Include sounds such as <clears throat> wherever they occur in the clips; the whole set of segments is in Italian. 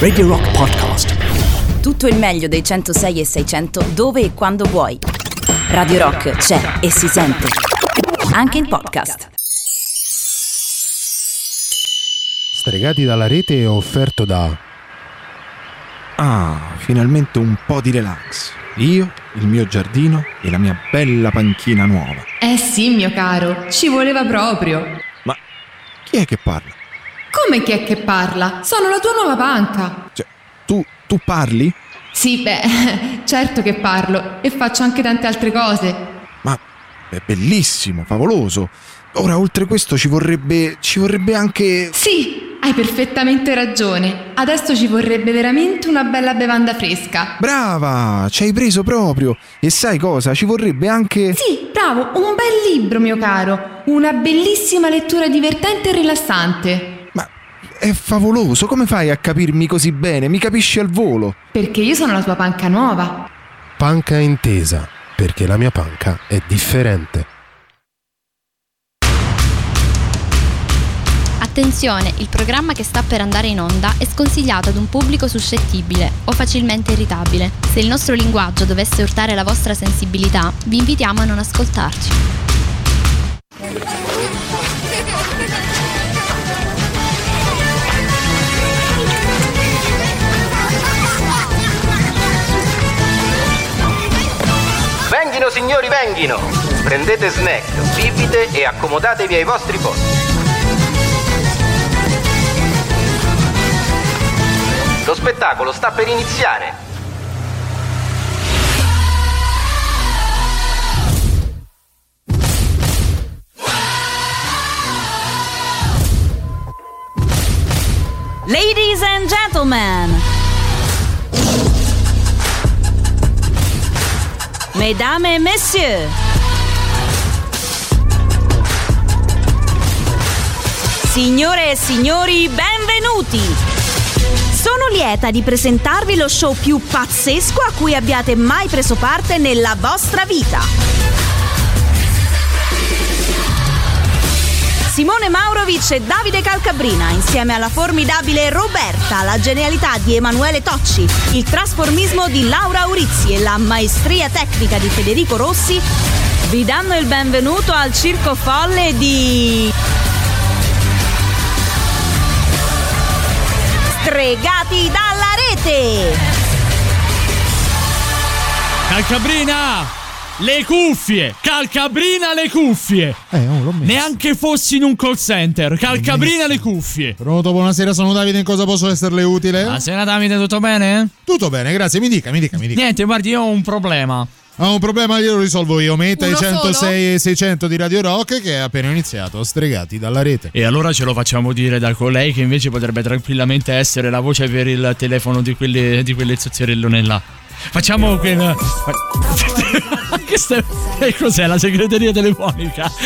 Radio Rock Podcast. Tutto il meglio dei 106 e 600 dove e quando vuoi. Radio Rock c'è e si sente. Anche in podcast. Stregati dalla rete è offerto da... Ah, finalmente un po' di relax. Io, il mio giardino e la mia bella panchina nuova. Eh sì, mio caro, ci voleva proprio. Ma chi è che parla? Come chi è che parla? Sono la tua nuova panca. Cioè, tu, tu parli? Sì, beh, <laughs> certo che parlo e faccio anche tante altre cose. Ma è bellissimo, favoloso. Ora, oltre questo, ci vorrebbe. ci vorrebbe anche. Sì, hai perfettamente ragione. Adesso ci vorrebbe veramente una bella bevanda fresca. Brava! Ci hai preso proprio! E sai cosa? Ci vorrebbe anche. Sì, bravo, un bel libro, mio caro. Una bellissima lettura divertente e rilassante. È favoloso, come fai a capirmi così bene? Mi capisci al volo? Perché io sono la tua panca nuova. Panca intesa, perché la mia panca è differente. Attenzione, il programma che sta per andare in onda è sconsigliato ad un pubblico suscettibile o facilmente irritabile. Se il nostro linguaggio dovesse urtare la vostra sensibilità, vi invitiamo a non ascoltarci. Venghino signori, venghino! Prendete snack, bibite e accomodatevi ai vostri posti. Lo spettacolo sta per iniziare. Ladies and gentlemen. Mesdames et messieurs. Signore e signori, benvenuti! Sono lieta di presentarvi lo show più pazzesco a cui abbiate mai preso parte nella vostra vita. Simone Maurovic e Davide Calcabrina, insieme alla formidabile Roberta, la genialità di Emanuele Tocci, il trasformismo di Laura Urizzi e la maestria tecnica di Federico Rossi, vi danno il benvenuto al circo folle di... Stregati dalla rete! Calcabrina! Le cuffie! Calcabrina le cuffie! Eh, oh, l'ho messo. Neanche fossi in un call center. Calcabrina le cuffie! Pronto, buonasera, sono Davide, in cosa posso esserle utile? Buonasera Davide, tutto bene? Tutto bene, grazie, mi dica, mi dica, mi dica. Niente, guardi, io ho un problema. Ho un problema, io lo risolvo io. Metta i Uno 106 solo? e 600 di Radio Rock che è appena iniziato, stregati dalla rete. E allora ce lo facciamo dire da colei che invece potrebbe tranquillamente essere la voce per il telefono di quelle, di quelle zozzerellone là. Facciamo quel. Che sta... che cos'è la segreteria telefonica? <laughs>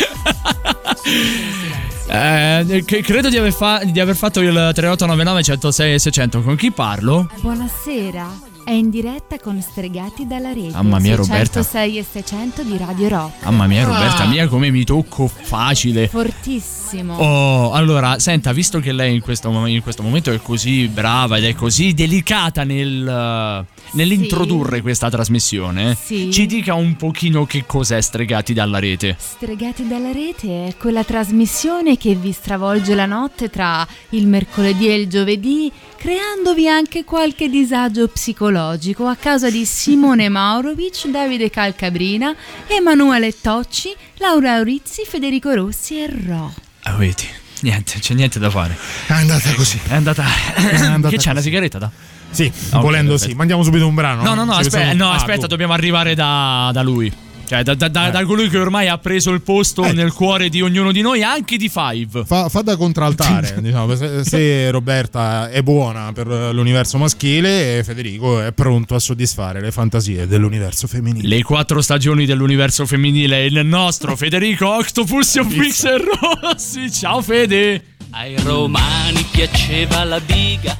Eh, credo di aver, fa- di aver fatto il 3899 106 e 600. Con chi parlo? Buonasera, è in diretta con Stregati dalla rete. Mamma mia, Roberta. 606 e 600 di Radio Rock. Mamma mia, Roberta mia, come mi tocco facile. Fortissimo. Oh, allora, senta, visto che lei in questo, in questo momento è così brava ed è così delicata nel, nell'introdurre questa trasmissione, Sì. ci dica un pochino che cos'è Stregati dalla rete. Stregati dalla rete è quella trasmissione che vi stravolge la notte tra il mercoledì e il giovedì, creandovi anche qualche disagio psicologico a causa di Simone Maurovic, Davide Calcabrina, Emanuele Tocci, Laura Urizzi, Federico Rossi e Ro. Ah, vedi, niente, c'è niente da fare. È andata così. È andata. andata che c'è una sigaretta da? Sì, Ok, volendo perfetto. sì. Mandiamo subito un brano. No, no, no, Ci aspetta, no, Ah, aspetta, dobbiamo arrivare da, da lui. Cioè, da, da- da- Eh. da colui che ormai ha preso il posto Eh. nel cuore di ognuno di noi, anche di Five. Fa, fa da contraltare, <laughs> diciamo, se, se Roberta è buona per l'universo maschile, Federico è pronto a soddisfare le fantasie dell'universo femminile. Le quattro stagioni dell'universo femminile, il nostro <laughs> Federico Octopus of Pixel Rossi. Ciao Fede. Ai romani piaceva la biga,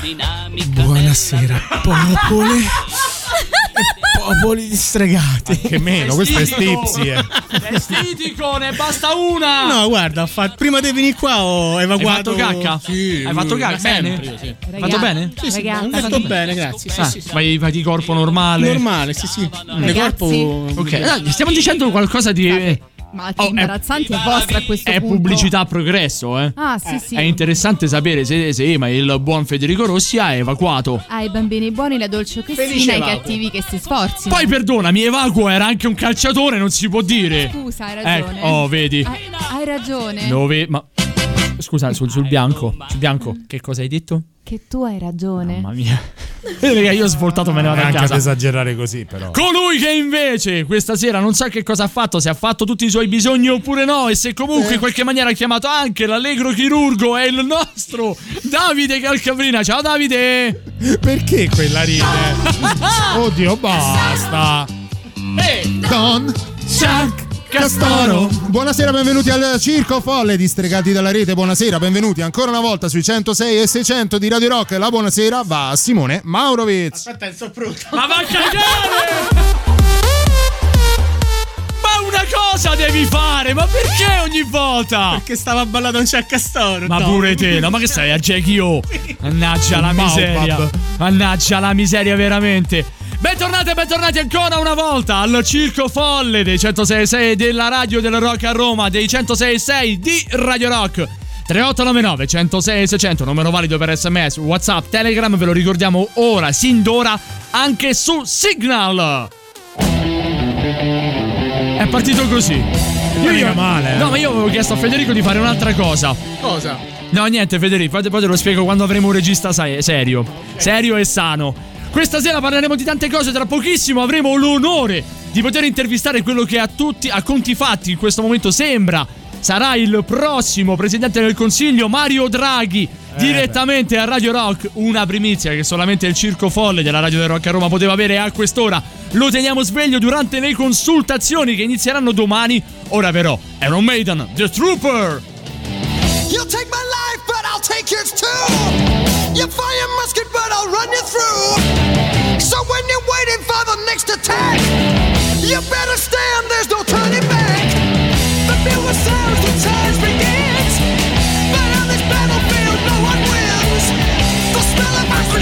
dinamica. Buonasera, popole. <laughs> Popoli distregati. Che meno, questo è Stipsi. Eh. Vestitico, ne basta una. No, guarda, fatto- prima di venire qua ho evacuato. Hai fatto cacca? Sì, Hai fatto cacca? sempre, Bene? sì. Hai fatto bene? Sì, sì, Ragazzi. ho fatto bene, grazie. Sì, Ah, sì, sì. vai, vai di corpo normale. Normale, sì, sì. Di corpo. Ok, dai, stiamo dicendo qualcosa di. Ma che Oh, è- imbarazzanti è vostra a questo È punto. pubblicità a progresso, eh. Ah, sì, sì. È interessante sapere se, se ma il buon Federico Rossi ha evacuato. Ai bambini buoni la dolce Cristina, ai cattivi che si sforzino. Poi perdonami, Evacuo era anche un calciatore, non si può dire. Scusa, hai ragione. Ecco, oh, vedi. Hai, hai ragione. Dove. Ma. Scusa, sul, sul bianco. Sul bianco, che cosa hai detto? Che tu hai ragione. Mamma mia. Raga, io ho svoltato me ne vado a Anche ad casa. esagerare così, però. Colui che invece questa sera non sa che cosa ha fatto, se ha fatto tutti i suoi bisogni oppure no, e se comunque in qualche maniera ha chiamato anche l'allegro chirurgo, è il nostro Davide Calcabrina. Ciao Davide! Perché quella ride? <laughs> Oddio, basta. Don Chuck Castoro. Buonasera, benvenuti al Circo Folle distregati dalla rete. Buonasera, benvenuti ancora una volta sui 106 e 600 di Radio Rock. La buonasera va a Simone Maurovic. Aspetta, sto pronto. Ma va a cagare! <laughs> Una cosa devi fare, ma perché ogni volta? Perché stava ballando un c'è Castoro. Ma pure te, no? Ma che sei a Jackie O? Mannaggia la miseria. Mannaggia la miseria, veramente. Bentornati e bentornati ancora una volta al Circo Folle dei 106.6 della radio del rock a Roma, dei 106.6 di Radio Rock. 3899 106 600, numero valido per sms, whatsapp, telegram, ve lo ricordiamo ora, sin d'ora, anche su Signal. È partito così. Io, mica male, eh. No, ma io avevo chiesto a Federico di fare un'altra cosa. Cosa? No, niente, Federico, poi poi te lo spiego quando avremo un regista sai- serio. Serio e sano. Questa sera parleremo di tante cose, tra pochissimo avremo l'onore di poter intervistare quello che a tutti, a conti fatti, in questo momento sembra sarà il prossimo presidente del Consiglio, Mario Draghi, direttamente a Radio Rock. Una primizia che solamente il circo folle della Radio del Rock a Roma poteva avere a quest'ora. Lo teniamo sveglio durante le consultazioni che inizieranno domani. Ora però, Iron Maiden, The Trooper. You'll take my life, but I'll take yours too. You fire musket, but I'll run you through. So when you're waiting for the next attack, you better stand, there's no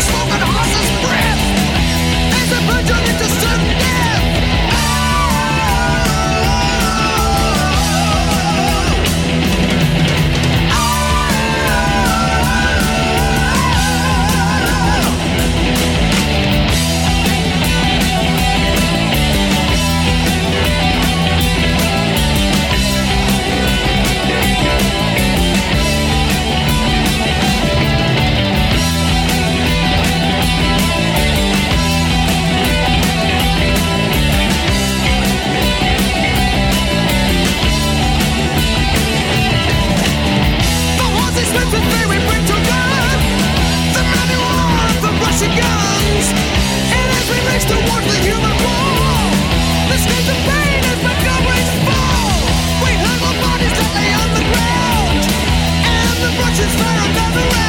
smoking horse's breath. There's a virgin into Russians for another round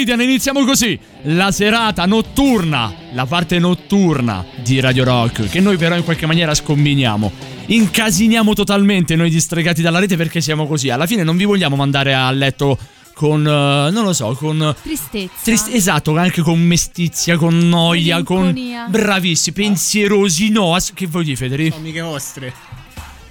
Maiden. Iniziamo così. La serata notturna, la parte notturna di Radio Rock, che noi però in qualche maniera scombiniamo. Incasiniamo totalmente noi distregati dalla rete perché siamo così. Alla fine non vi vogliamo mandare a letto con, eh, non lo so, con... Tristezza. Trist- esatto, anche con mestizia, con noia, con... Bravissimi, pensierosi, no. As- che vuoi dire, Federico? Sono amiche vostre.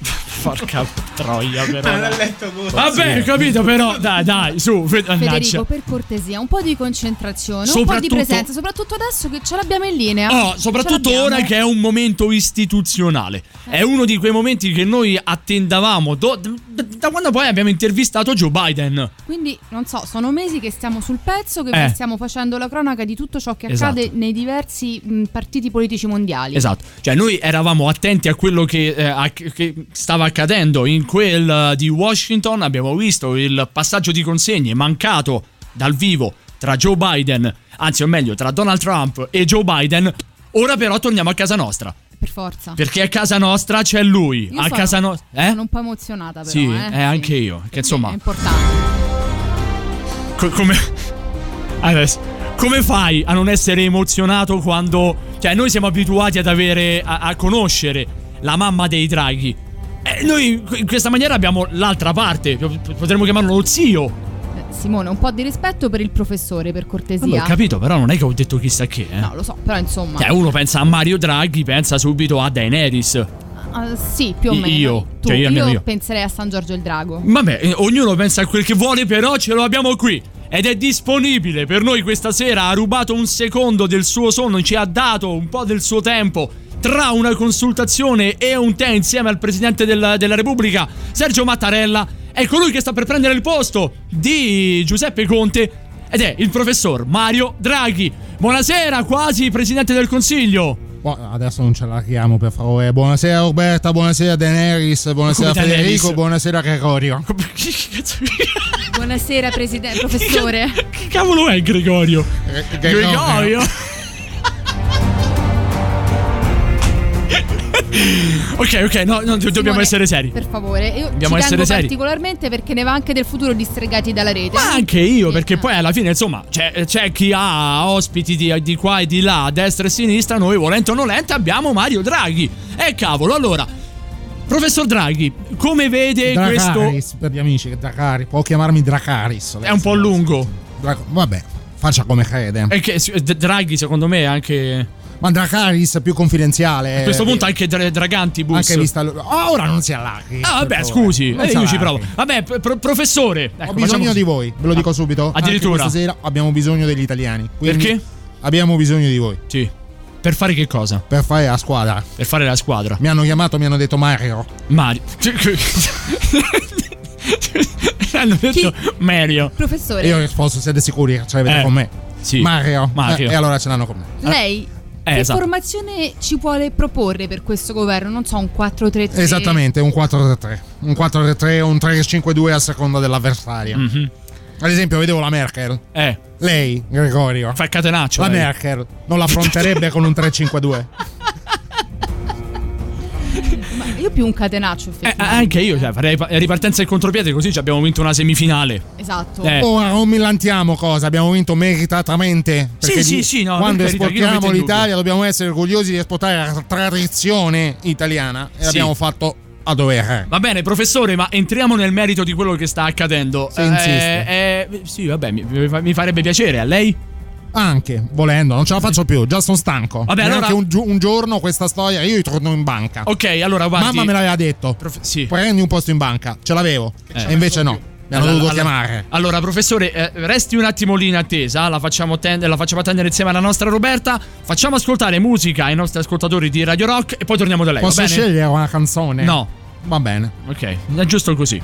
<laughs> Porca troia, però. Non ho letto cosa. Vabbè, ho capito, però. Dai, dai, su, Fe- Federico, per cortesia, un po' di concentrazione, un po' di presenza, soprattutto adesso che ce l'abbiamo in linea. Oh, soprattutto ora che è un momento istituzionale. È uno di quei momenti che noi attendavamo do- da, da quando poi abbiamo intervistato Joe Biden. Quindi, non so, sono mesi che stiamo sul pezzo, che Eh. stiamo facendo la cronaca di tutto ciò che Esatto. accade nei diversi mh, partiti politici mondiali. Esatto, cioè noi eravamo attenti a quello che, eh, a- che stava accadendo in quel eh, di Washington, abbiamo visto il passaggio di consegne mancato dal vivo tra Joe Biden, anzi o meglio tra Donald Trump e Joe Biden, ora però torniamo a casa nostra, Per forza. perché a casa nostra c'è lui, Io a sono- casa nostra... Eh? Sono un po' emozionata, però. Sì, eh. eh, anche io, che insomma... È importante. Co- come. <laughs> Adesso. Come fai a non essere emozionato quando. Cioè, noi siamo abituati ad avere. a, a conoscere la mamma dei draghi. E noi in questa maniera abbiamo l'altra parte. Potremmo chiamarlo lo zio. Eh, Simone, un po' di rispetto per il professore, per cortesia. Ho capito, però non è che ho detto chissà che. Eh. No, lo so, però insomma. Cioè, uno pensa a Mario Draghi, pensa subito a Daenerys. Ah, sì, più o meno. io, Tu, cioè io almeno io. penserei a San Giorgio il Drago. Vabbè, eh, ognuno pensa a quel che vuole, però ce lo abbiamo qui. Ed è disponibile per noi questa sera. Ha rubato un secondo del suo sonno, ci ha dato un po' del suo tempo. Tra una consultazione e un tè insieme al presidente della, della Repubblica, Sergio Mattarella, è colui che sta per prendere il posto di Giuseppe Conte ed è il professor Mario Draghi. Buonasera, quasi presidente del Consiglio. Adesso non ce la chiamo per favore. Buonasera Roberta, buonasera Daenerys, buonasera Come Daenerys? Federico, buonasera Gregorio. <laughs> Buonasera, presidente, professore. Che cavolo è Gregorio? Gregorio? <laughs> ok, ok, no, no, do- dobbiamo Simone, essere seri. Per favore, io Dobbiamo ci essere tengo seri. particolarmente perché ne va anche del futuro distregati dalla rete. Ma anche io, perché poi alla fine, insomma, c'è, c'è chi ha ospiti di, di qua e di là, a destra e a sinistra. Noi, volente o nolente, abbiamo Mario Draghi. E cavolo, allora, professor Draghi, come vede questo. Dracaris, per gli amici, Dracaris. Può chiamarmi Dracaris. È un po' lungo. Dra- vabbè, faccia come crede. È che Draghi, secondo me, è anche. Ma Dracaris è più confidenziale. A questo punto anche Dra- Dragantibus. Anche vista. Oh, ora non si allarghi. Ah, vabbè, scusi, eh, io ci provo. Vabbè, pro- professore. ecco, Ho bisogno di voi, ve lo dico subito. Anche Addirittura. questa sera abbiamo bisogno degli italiani. Perché? Abbiamo bisogno di voi. Sì. Per fare che cosa? Per fare la squadra. Per fare la squadra. Mi hanno chiamato, mi hanno detto Mario. Mario. <laughs> Hanno detto Mario. Professore, Io ho risposto, siete sicuri che ce l'avete Eh, con me? sì. Mario. Mario. Eh, e allora ce l'hanno con me. lei Eh, che esatto. formazione ci vuole proporre per questo governo? Non so, un 4-3-3. Esattamente, un 4-3-3. Un 4-3-3 o un 3-5-2 a seconda dell'avversario. Mhm. Ad esempio, vedevo la Merkel. Eh, Lei, Gregorio. fa il catenaccio. La lei. Merkel non l'affronterebbe con un 3-5-2. <laughs> Io più un catenaccio, Eh, effettivamente. anche io, cioè, farei pa- ripartenza e contropiede, così ci abbiamo vinto una semifinale. Esatto. Eh. Ora non millantiamo cosa, abbiamo vinto meritatamente. Sì, di- sì, no, quando esportiamo l'Italia dobbiamo essere orgogliosi di esportare la tradizione italiana e Sì. l'abbiamo fatto a dovere. Va bene, professore, ma entriamo nel merito di quello che sta accadendo. Se insiste. Eh, eh, sì, vabbè, mi, mi farebbe piacere. A lei? Anche, volendo, non ce la faccio più, già sono stanco. Vabbè, allora- un, gi- un giorno questa storia, io torno in banca. Ok, allora guardi. Mamma me l'aveva detto. Prof- sì. Prendi un posto in banca, ce l'avevo. Eh. E invece no, mi hanno Allora- dovuto chiamare. Allora, professore, eh, resti un attimo lì in attesa. La facciamo, tend- la facciamo attendere insieme alla nostra Roberta. Facciamo ascoltare musica ai nostri ascoltatori di Radio Rock e poi torniamo da lei. Posso scegliere una canzone? No. Va bene. Ok, è giusto così.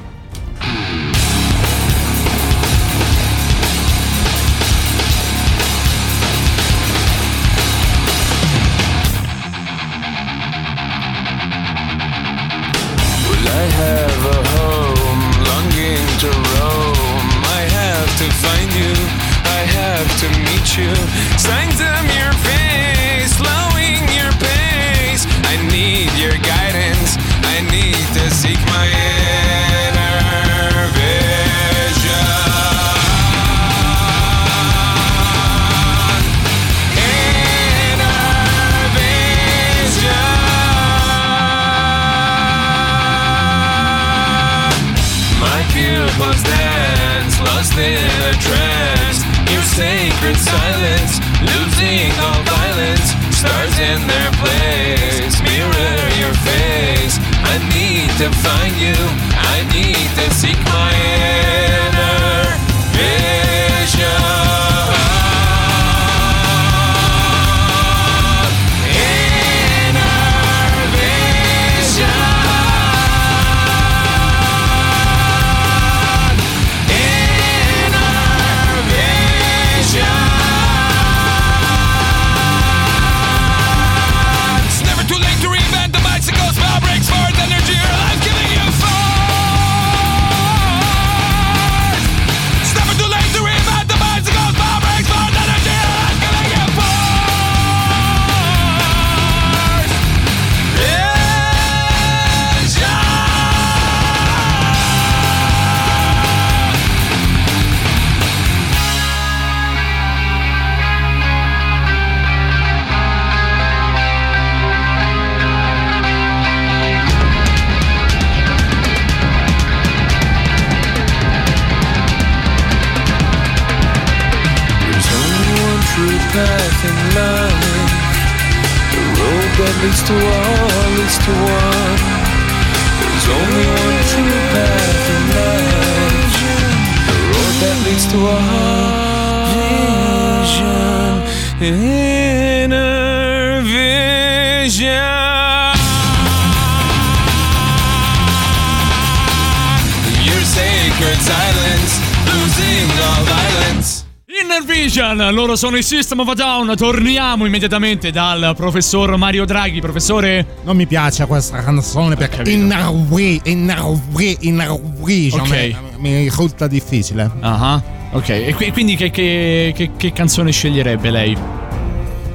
Loro sono i System of a Down. Torniamo immediatamente dal professor Mario Draghi. Professore, Non mi piace questa canzone perché Inner We, Inner We, Inner Vision Ok. mi- mi risulta difficile. Ah, ok. E qui- quindi che, che- che- che canzone sceglierebbe lei?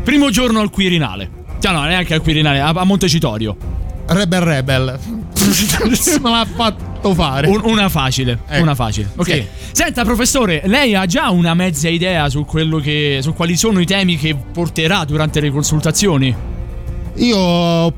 Primo giorno al Quirinale. Cioè, no, neanche al Quirinale, a, a Montecitorio. Rebel Rebel. <laughs> non l'ha fatto fare. Un- una facile, Ecco. una facile. Ok. Sì. Senta, professore, lei ha già una mezza idea su quello che. su quali sono i temi che porterà durante le consultazioni? Io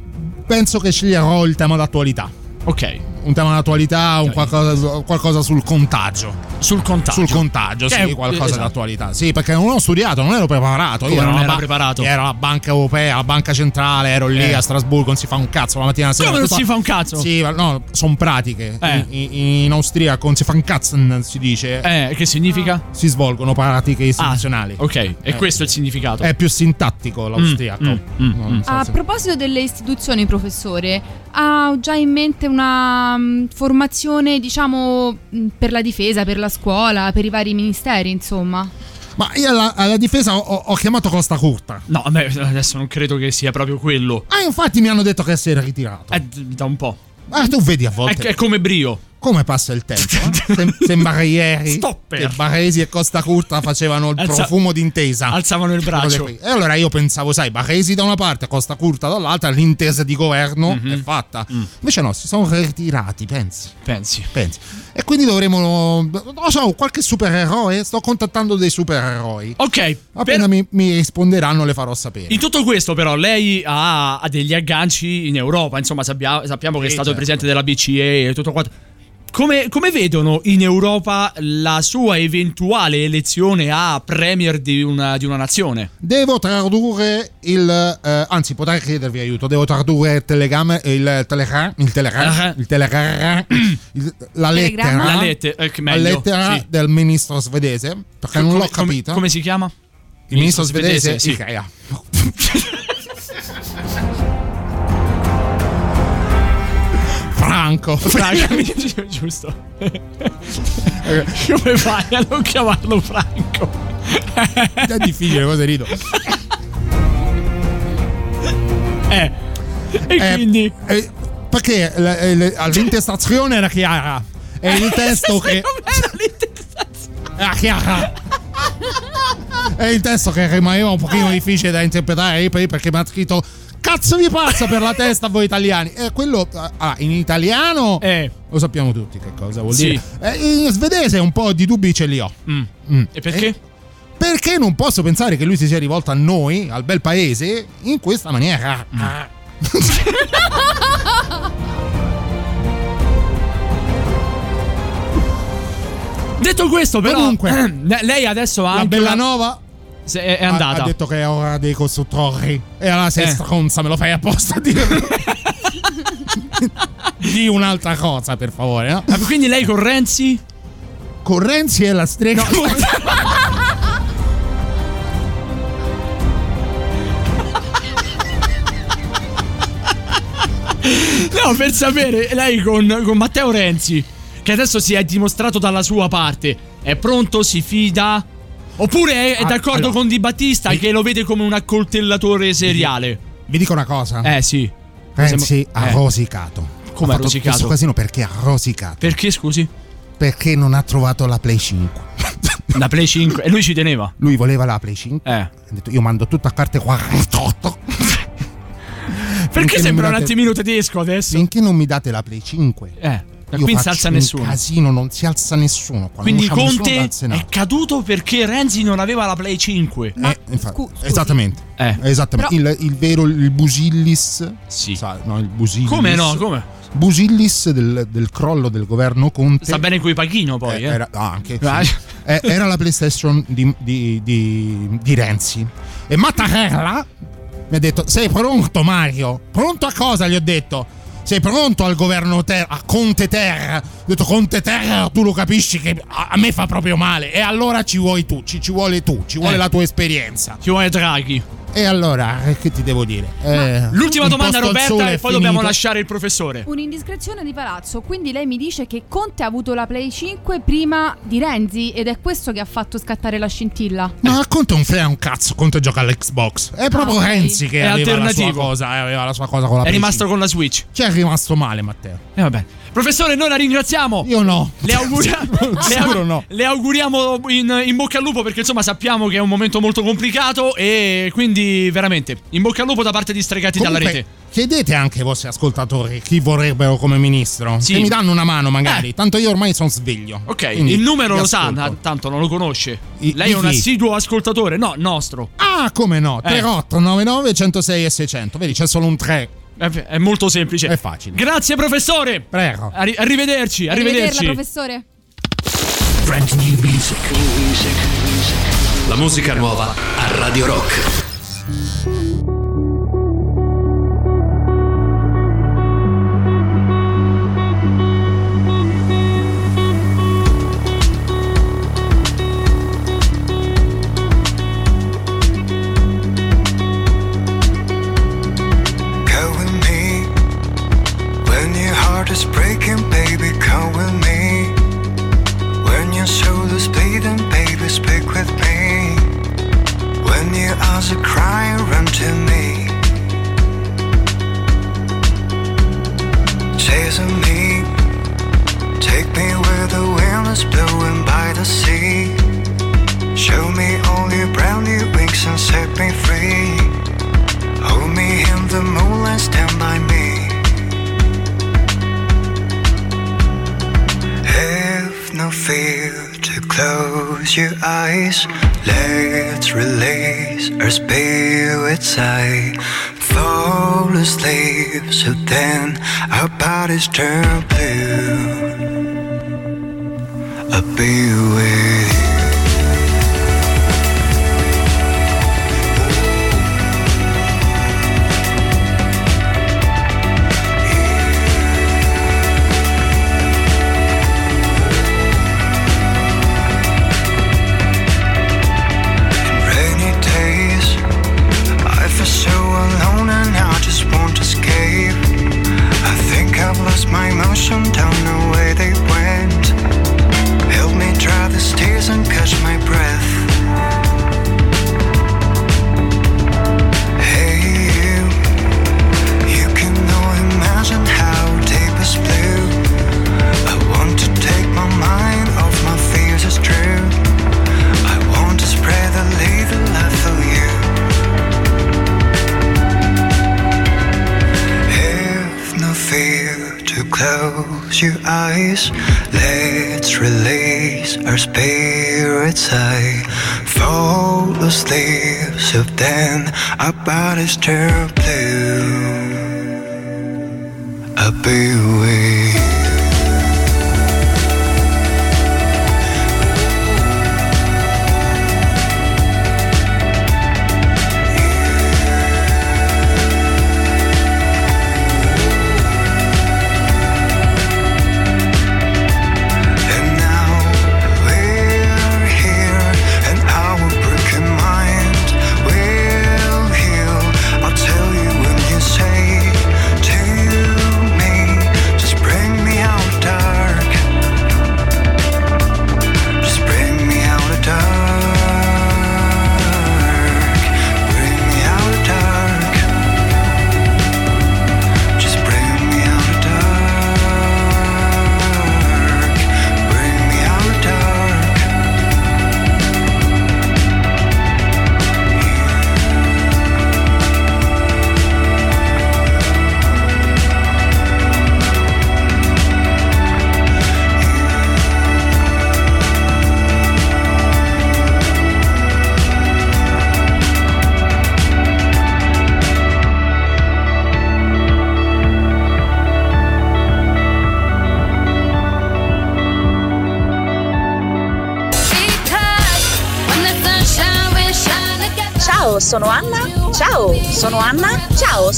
penso che sceglierò il tema d'attualità. Ok. Un tema d'attualità, un qualcosa, qualcosa sul contagio. Sul contagio. Sul contagio, Che sì, è- qualcosa esatto. d'attualità. Sì, perché non ho studiato, non ero preparato. Come Io ero non era ba- preparato? Ero alla Banca Europea, alla Banca Centrale, ero lì Eh. a Strasburgo, non si fa un cazzo la mattina sera. Come non si fa un cazzo? Sì, ma no, sono pratiche. Eh. In, in, in austriaco non si fa un cazzo, si dice. Eh, che significa? Si svolgono pratiche istituzionali. Ok, e Eh. questo è il significato. È più sintattico l'austriaco. mm, mm, Non so A se- proposito delle istituzioni, professore, ha già in mente una mm, formazione, diciamo, mm, per la difesa, per la scuola, per i vari ministeri, insomma? Ma io alla, alla difesa ho, ho chiamato Costa Curta. No, beh, adesso non credo che sia proprio quello. Ah, infatti mi hanno detto che si era ritirato. Eh, da un po'. Ah, tu vedi a È, volte è come Brio. Come passa il tempo. eh? <laughs> Sem- sembra ieri Stopper. che Baresi e Costa Curta facevano il Alza- profumo d'intesa. Alzavano il braccio. E allora io pensavo, sai, Baresi da una parte, Costa Curta dall'altra, l'intesa di governo Mhm. è fatta. Mm. Invece no, si sono ritirati, pensi. Pensi. Pensi. E quindi dovremo. Non lo so, qualche supereroe? Sto contattando dei supereroi. Ok. Appena mi, mi risponderanno, le farò sapere. In tutto questo, però, lei ha, ha degli agganci in Europa. Insomma, sappia- sappiamo che è stato il certo. presidente della BCE e tutto quanto. Come, come vedono in Europa la sua eventuale elezione a premier di una, di una nazione? Devo tradurre il. eh, anzi, potrei chiedervi aiuto. Devo tradurre il telegramma. Il telegramma. Il telegramma. Il telegramma. <clears throat> il- la lettera. La lettera, eh, che la meglio, lettera sì. del ministro svedese. Perché non Come- l'ho capita. Come, come si chiama? il ministro svedese? sì. Ikea. <laughs> Franco. Franco, giusto. Come fai a non chiamarlo Franco? È difficile, cosa rido. Eh. E Eh, quindi. eh, perché eh, le- l'intestazione era chiara. E il <laughs> testo che. Era chiara. È il testo che rimaneva un pochino difficile da interpretare poi perché mi ha scritto Cazzo vi passa per la testa a voi italiani? E quello ah, in italiano lo sappiamo tutti che cosa vuol Sì. dire. Eh, in svedese un po' di dubbi ce li ho. Mm. Mm. E perché? Perché non posso pensare che lui si sia rivolto a noi, al bel paese, in questa maniera. Ah. <laughs> Detto questo, però, Comunque. <clears throat> lei adesso ha La Bellanova Se- è, è ha- andata. Ha, detto che è ora dei costruttori. E allora sei Eh. stronza, me lo fai apposta a dire. <laughs> di un'altra cosa, per favore. No? Ah, Quindi lei con Renzi? Con Renzi è la strega. <laughs> No, per sapere, lei con, con Matteo Renzi, che adesso si è dimostrato dalla sua parte, è pronto, si fida? Oppure è, è Ah, d'accordo allora. con Di Battista Vi- che lo vede come un accoltellatore seriale? Vi dico una cosa. Eh sì. Renzi ha Eh. rosicato. Come ha ha rosicato? Questo casino perché ha rosicato. Perché scusi? Perché non ha trovato la Play 5. <laughs> La Play 5 e lui ci teneva. Lui voleva la Play 5. Eh. Ha detto io mando tutto a carte 48. Perché sembra mi un date- attimino tedesco adesso? Finché non mi date la Play 5. Eh, da io qui non si alza un nessuno. casino, non si alza nessuno. Qua, Quindi nessuno Conte Senato. è caduto perché Renzi non aveva la Play 5. Eh, infatti, scu- esattamente. Eh. Esattamente. Il, il vero il Busillis. Sì. sa- no, il Busillis. Come no? Come? Busillis del, del crollo del governo Conte. Sta bene coi Pachino poi, Eh, eh. Era, ah, anche, sì. Eh, era la PlayStation di, di- di- di Renzi. E Mattarella mi ha detto: Sei pronto, Mario? Pronto a cosa? Gli ho detto. Sei pronto al governo Terra, a Conte Terra? Ho detto Conte Terra, tu lo capisci che a, a me fa proprio male. E allora ci vuoi tu, ci, ci vuole tu, ci vuole Eh. la tua esperienza. Ci vuole Draghi. E allora, eh, che ti devo dire? Eh, L'ultima domanda, Roberta, e è poi dobbiamo lasciare il professore. Un'indiscrezione di palazzo, quindi lei mi dice che Conte ha avuto la Play 5 prima di Renzi ed è questo che ha fatto scattare la scintilla. Ma a Conte non frega un cazzo, Conte gioca all'Xbox. È proprio Ah. Renzi che È aveva la sua alternativo. cosa, eh, aveva la sua cosa con la È Play rimasto 5. con la Switch. Ci è rimasto male, Matteo. E vabbè. Professore, noi la ringraziamo. Io no. Le, auguria- <laughs> le, Sicuro no. le auguriamo in, in bocca al lupo perché insomma sappiamo che è un momento molto complicato e quindi veramente in bocca al lupo da parte di Stregati dalla Comunque, rete. Chiedete anche ai vostri ascoltatori chi vorrebbero come ministro. Sì. Che mi danno una mano, magari. Eh. Tanto io ormai sono sveglio. Ok, il numero lo sa, ascolto. na- tanto non lo conosce. I- Lei è un assiduo ascoltatore, no, nostro. Ah, come no? Eh. 3899 106 e 600. Vedi, c'è solo un 3. È, molto semplice. È facile. Grazie professore. Prego. Arri- arrivederci, arrivederci. Professore. Brand new music. La musica nuova a Radio Rock. So then our bodies turn blue. I'll be I fall asleep, so then our bodies turn blue. I'll be with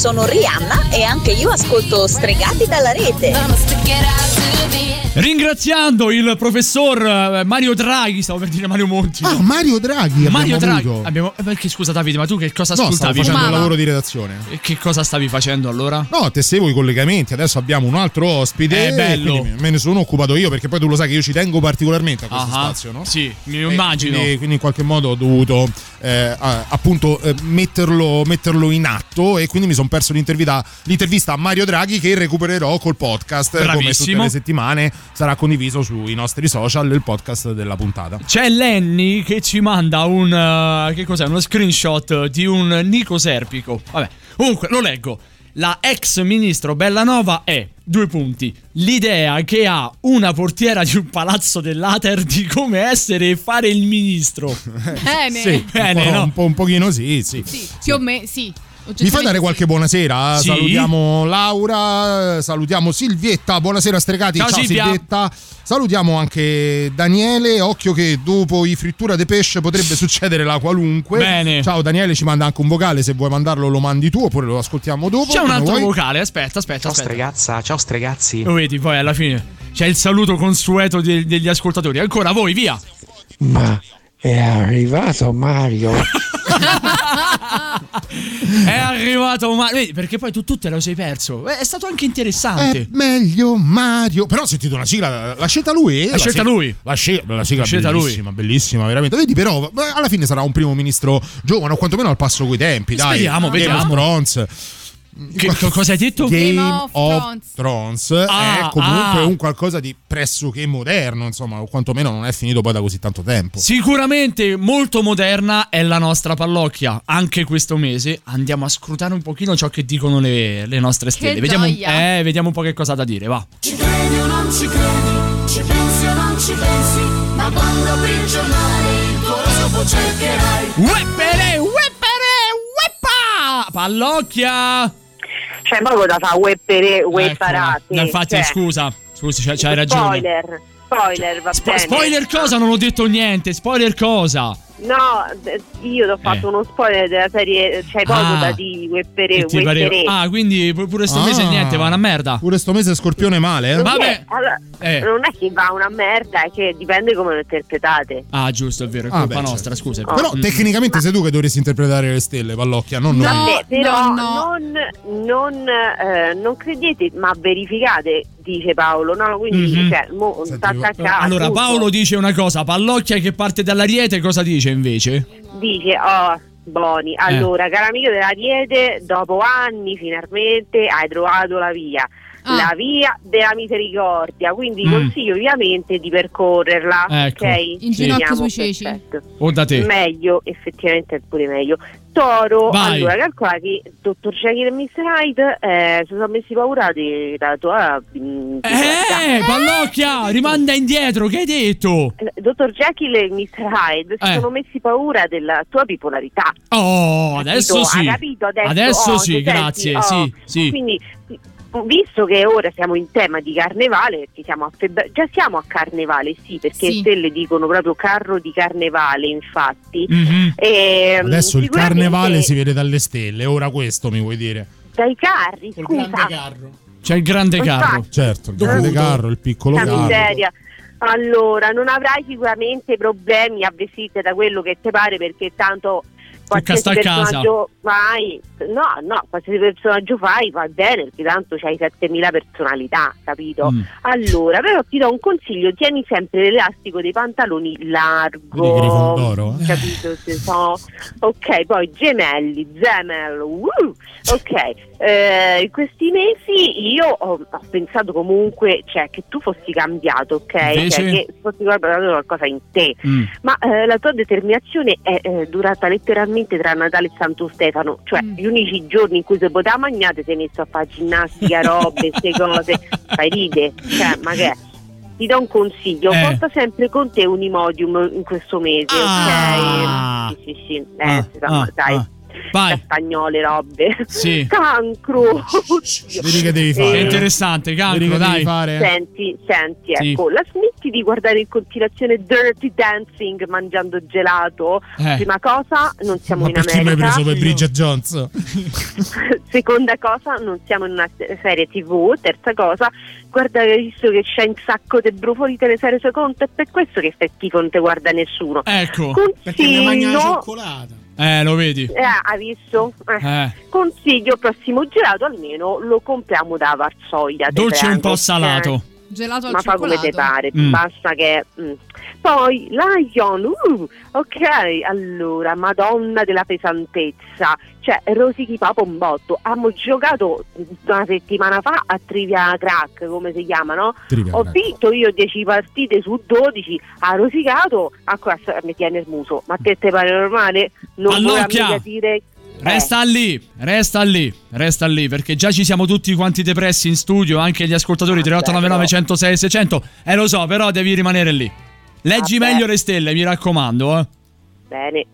sono Rihanna e anche io ascolto Stregati dalla rete. Ringraziando il professor eh, Mario Draghi, stavo per dire Mario Monti. Ah, Mario Draghi Mario Draghi. Abbiamo, eh, perché scusa Davide, ma tu che cosa No, stavo ascoltavi? facendo Cioè, un lavoro di redazione. E che cosa stavi facendo allora? No, tessevo i collegamenti, adesso abbiamo un altro ospite. È bello. quindi Me ne sono occupato io perché poi tu lo sai che io ci tengo particolarmente a questo Ah, spazio, no? Sì, mi Eh, immagino. Quindi, quindi in qualche modo ho dovuto eh, appunto eh, metterlo, metterlo in atto e quindi mi sono perso l'intervista, l'intervista a Mario Draghi che recupererò col podcast come tutte Bravissimo. le settimane sarà condiviso sui nostri social il podcast della puntata. C'è Lenny che ci manda un. uh, che cos'è? Uno screenshot di un Nico Serpico. Vabbè, comunque lo leggo. La ex ministro Bellanova è. Due punti. L'idea che ha una portiera di un palazzo dell'Ater di come essere e fare il ministro. Bene. Sì, Bene, un, po', no? un, po', un pochino sì, sì. Sì, più o meno, sì. Mi fai dare qualche buonasera? Sì. Salutiamo Laura, salutiamo Silvietta, buonasera Stregati, Ciao, ciao, Silvia. Silvietta. Salutiamo anche Daniele, occhio che dopo i frittura de pesce potrebbe succedere la qualunque. Bene. Ciao Daniele, ci manda anche un vocale, se vuoi mandarlo lo mandi tu oppure lo ascoltiamo dopo. C'è un altro vuoi. vocale, aspetta, aspetta, Ciao aspetta. stregazza, ciao stregazzi. Lo vedi, poi alla fine c'è il saluto consueto de- degli ascoltatori. Ancora voi, via. Ma è arrivato Mario. <laughs> <laughs> È arrivato Mario. Vedi, perché poi tu, tu te lo sei perso. Eh, È stato anche interessante. È meglio Mario. Però ho sentito una sigla, l'ha scelta lui? L'ha scelta lui. La, sce- la sigla L'ha scelta lui. bellissima, bellissima, veramente. Vedi, però, alla fine sarà un primo ministro giovane, o quantomeno al passo coi tempi. Dai, Speriamo, Game vediamo. Thrones. Che- co- cosa hai detto? Game, Game of, of Thrones, Ah, è comunque ah. un qualcosa di pressoché moderno, insomma, o quantomeno non è finito poi da così tanto tempo. Sicuramente molto moderna è la nostra pallocchia. Anche questo mese andiamo a scrutare un pochino ciò che dicono le, le nostre stelle. Vediamo, eh, vediamo un po' che cosa ha da dire, va. Ci credi o non ci credi, ci pensi o non ci pensi, ma quando apri il giornale il tuo cercherai. Weppere, weppere, weppa! Pallocchia! C'è proprio da fare weppere, wepparate. Eccola. Infatti, cioè, scusa, scusi, c'hai, c'hai ragione. Spoiler, spoiler, va Spo- bene. spoiler cosa? Non ho detto niente. Spoiler cosa? No, eh, io ti ho fatto Eh. uno spoiler della serie, c'è poco Ah. da di weppere, weppere. Ah, quindi pu- pure sto mese Ah. niente, va una merda. Pure sto mese Scorpione male, eh? Non vabbè. è- allora, Eh. Non è che va una merda, è che dipende come lo interpretate. Ah, giusto, è vero, è Ah, colpa beh, nostra, scusa. è Oh. Però Mm. tecnicamente sei tu che dovresti interpretare le stelle, Pallocchia, non noi. Vabbè, però no, no. Non, non, eh, non credete, ma verificate, dice Paolo. No, quindi Mhm. cioè, mo, sta attaccato. Allora, Paolo dice una cosa, Pallocchia che parte dall'ariete, cosa dice invece? dice oh Boni Eh. allora caro amico dell'Ariete dopo anni finalmente hai trovato la via Ah. la via della misericordia quindi Mm. consiglio ovviamente di percorrerla Ecco. ok In ginocchio sui ceci. O da te? meglio effettivamente è pure meglio Toro Vai. allora calcola che dottor Jekyll e Mr. Hyde eh, si sono messi paura della tua mm, Eh, Pallocchia, rimanda indietro, che hai detto? Eh, Dottor Jekyll e Mr. Hyde si Eh. sono messi paura della tua bipolarità Oh, adesso Capito? sì. Ha capito adesso? Adesso Oh, sì, grazie, senti? sì, Oh. sì. Quindi, visto che ora siamo in tema di carnevale, perché siamo a febbraio, già siamo a carnevale, sì, perché Sì. stelle dicono proprio carro di carnevale, infatti. Mhm. Ehm, Adesso il carnevale si vede dalle stelle, ora questo mi vuoi dire? Dai carri, scusa. C'è il grande Infatti. carro. Certo, il grande Dovuto. carro, il piccolo La carro. miseria. Allora, non avrai sicuramente problemi a vestirti da quello che ti pare perché tanto qualsiasi personaggio fai, no, no, qualsiasi personaggio fai va bene perché tanto c'hai 7000 personalità, capito? Mm. Allora, però ti do un consiglio, tieni sempre l'elastico dei pantaloni largo, eh? capito? Se so- Ok, poi gemelli, gemel, woo! ok, eh, in questi mesi io ho, ho pensato comunque cioè, che tu fossi cambiato, ok? Invece? Cioè, che fossi cambiato qualcosa in te. Mm. Ma eh, la tua determinazione è eh, durata letteralmente tra Natale e Santo Stefano, cioè Mm. gli unici giorni in cui si poteva mangiare sei messo a fare ginnastica, <laughs> robe, queste cose, fai ride, cioè ma che è? Ti do un consiglio, Eh. porta sempre con te un Imodium in questo mese, Ah. ok? Sì, sì, sì, eh, Ah, insomma, ah, dai. Vai. castagnole, robe. Sì. Cancro. Oddio. Vedi che devi È fare. interessante, Vedi cancro, che devi dai. fare. Senti, senti, Sì. ecco, la smetti di guardare in continuazione Dirty Dancing mangiando gelato? Eh. Prima cosa, non siamo Ma in perché mi hai America. preso per Bridget Jones? <laughs> Seconda cosa, non siamo in una se- serie tv. Terza cosa, guarda che hai visto che c'è un sacco di brufoli te le serie secondo, è per questo che stai schifo, non te guarda nessuno. Ecco. Perché mi mangia la Consiglio, cioccolata. Eh, lo vedi. eh, hai visto? Eh. Eh. Consiglio, prossimo gelato almeno lo compriamo da Varsoglia. Dolce un po' salato. ok? Gelato al Ma fa come te pare, Mm. basta che... mm. Poi Lion, uh, ok, allora, madonna della pesantezza, cioè rosichi papo un botto, abbiamo giocato una settimana fa a Trivia Crack, come si chiama, no? Trivia Ho Crack. vinto io 10 partite su 12, ha rosicato, a questo mi tiene smuso, ma te te pare normale? Non mica dire... Resta lì, resta lì, resta lì, perché già ci siamo tutti quanti depressi in studio, anche gli ascoltatori 3899 106 600. Eh lo so, però devi rimanere lì. Leggi Vabbè. meglio le stelle, mi raccomando, eh. Bene.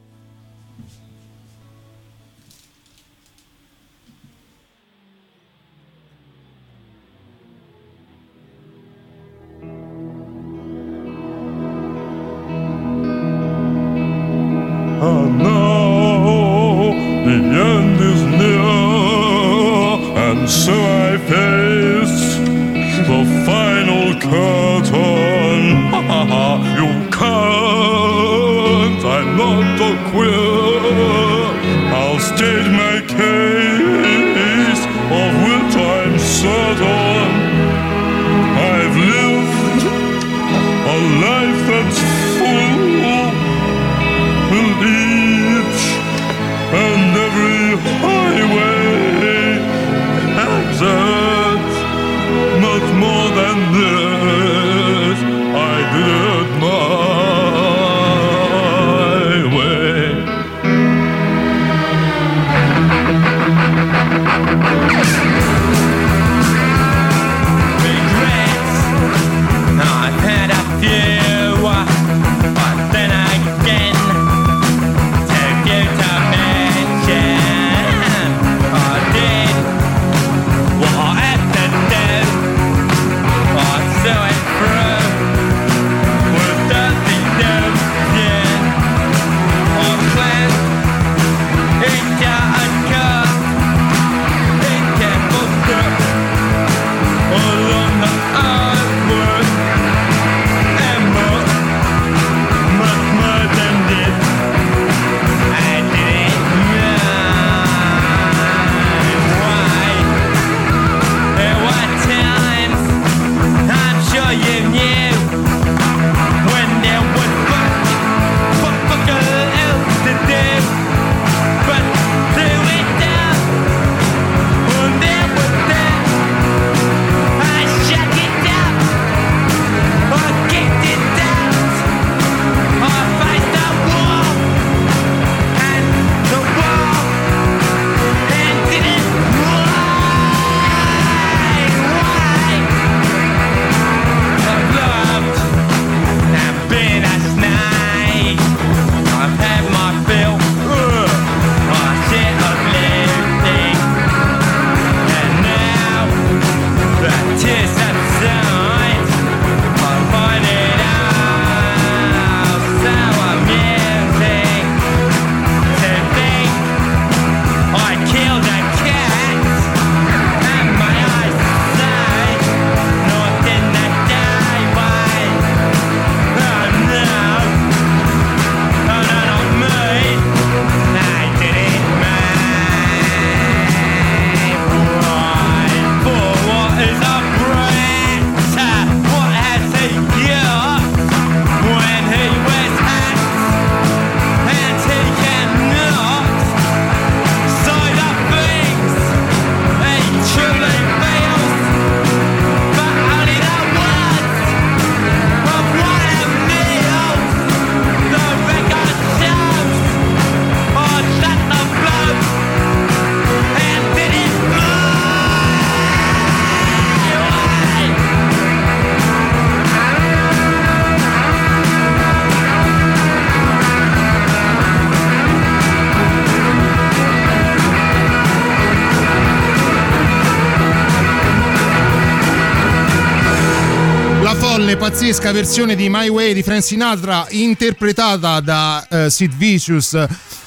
Pazzesca versione di My Way di Frank Sinatra interpretata da eh, Sid Vicious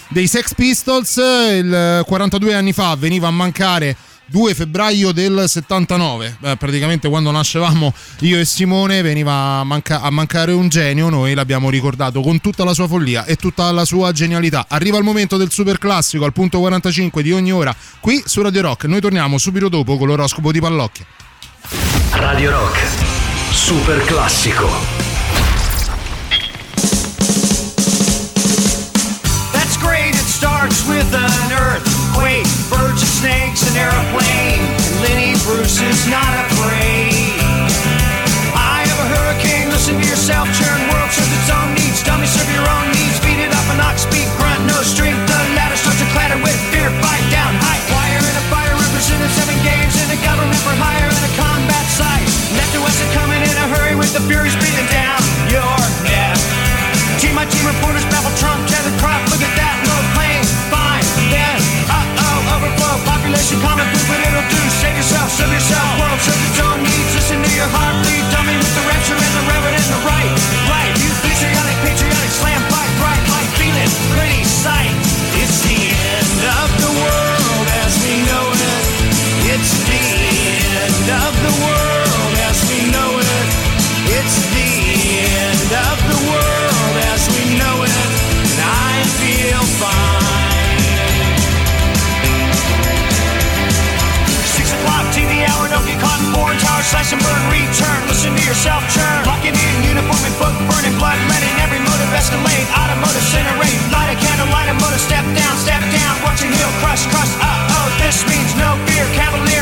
dei Sex Pistols il eh, 42 anni fa veniva a mancare 2 febbraio del 79 Beh, praticamente quando nascevamo io e Simone veniva a, manca- a mancare un genio noi l'abbiamo ricordato con tutta la sua follia e tutta la sua genialità. Arriva il momento del super classico al punto 45 di ogni ora qui su Radio Rock. Noi torniamo subito dopo con l'oroscopo di Pallocchia. Radio Rock, super classico. That's great, it starts with an earthquake, birds and snakes, an airplane. And Lenny Bruce is not afraid. I have a hurricane, listen to yourself, churn world serves its own needs. Dummy serve your own needs, beat it up and not speak, grunt, no strength. Furies breathing down your neck. Team my team reporters babble Trump, tethered crop. Look at that low plane. Fine, then uh oh, overflow. Population common food, but it'll do. Save yourself, serve yourself. Slash and burn, return. Listen to yourself churn. Locking in uniform and book, burning blood, letting every motive escalate. Automotive incinerate, light a candle, light a motor, step down, step down. Watch your heel crush, crush. Uh oh, this means no fear. Cavalier,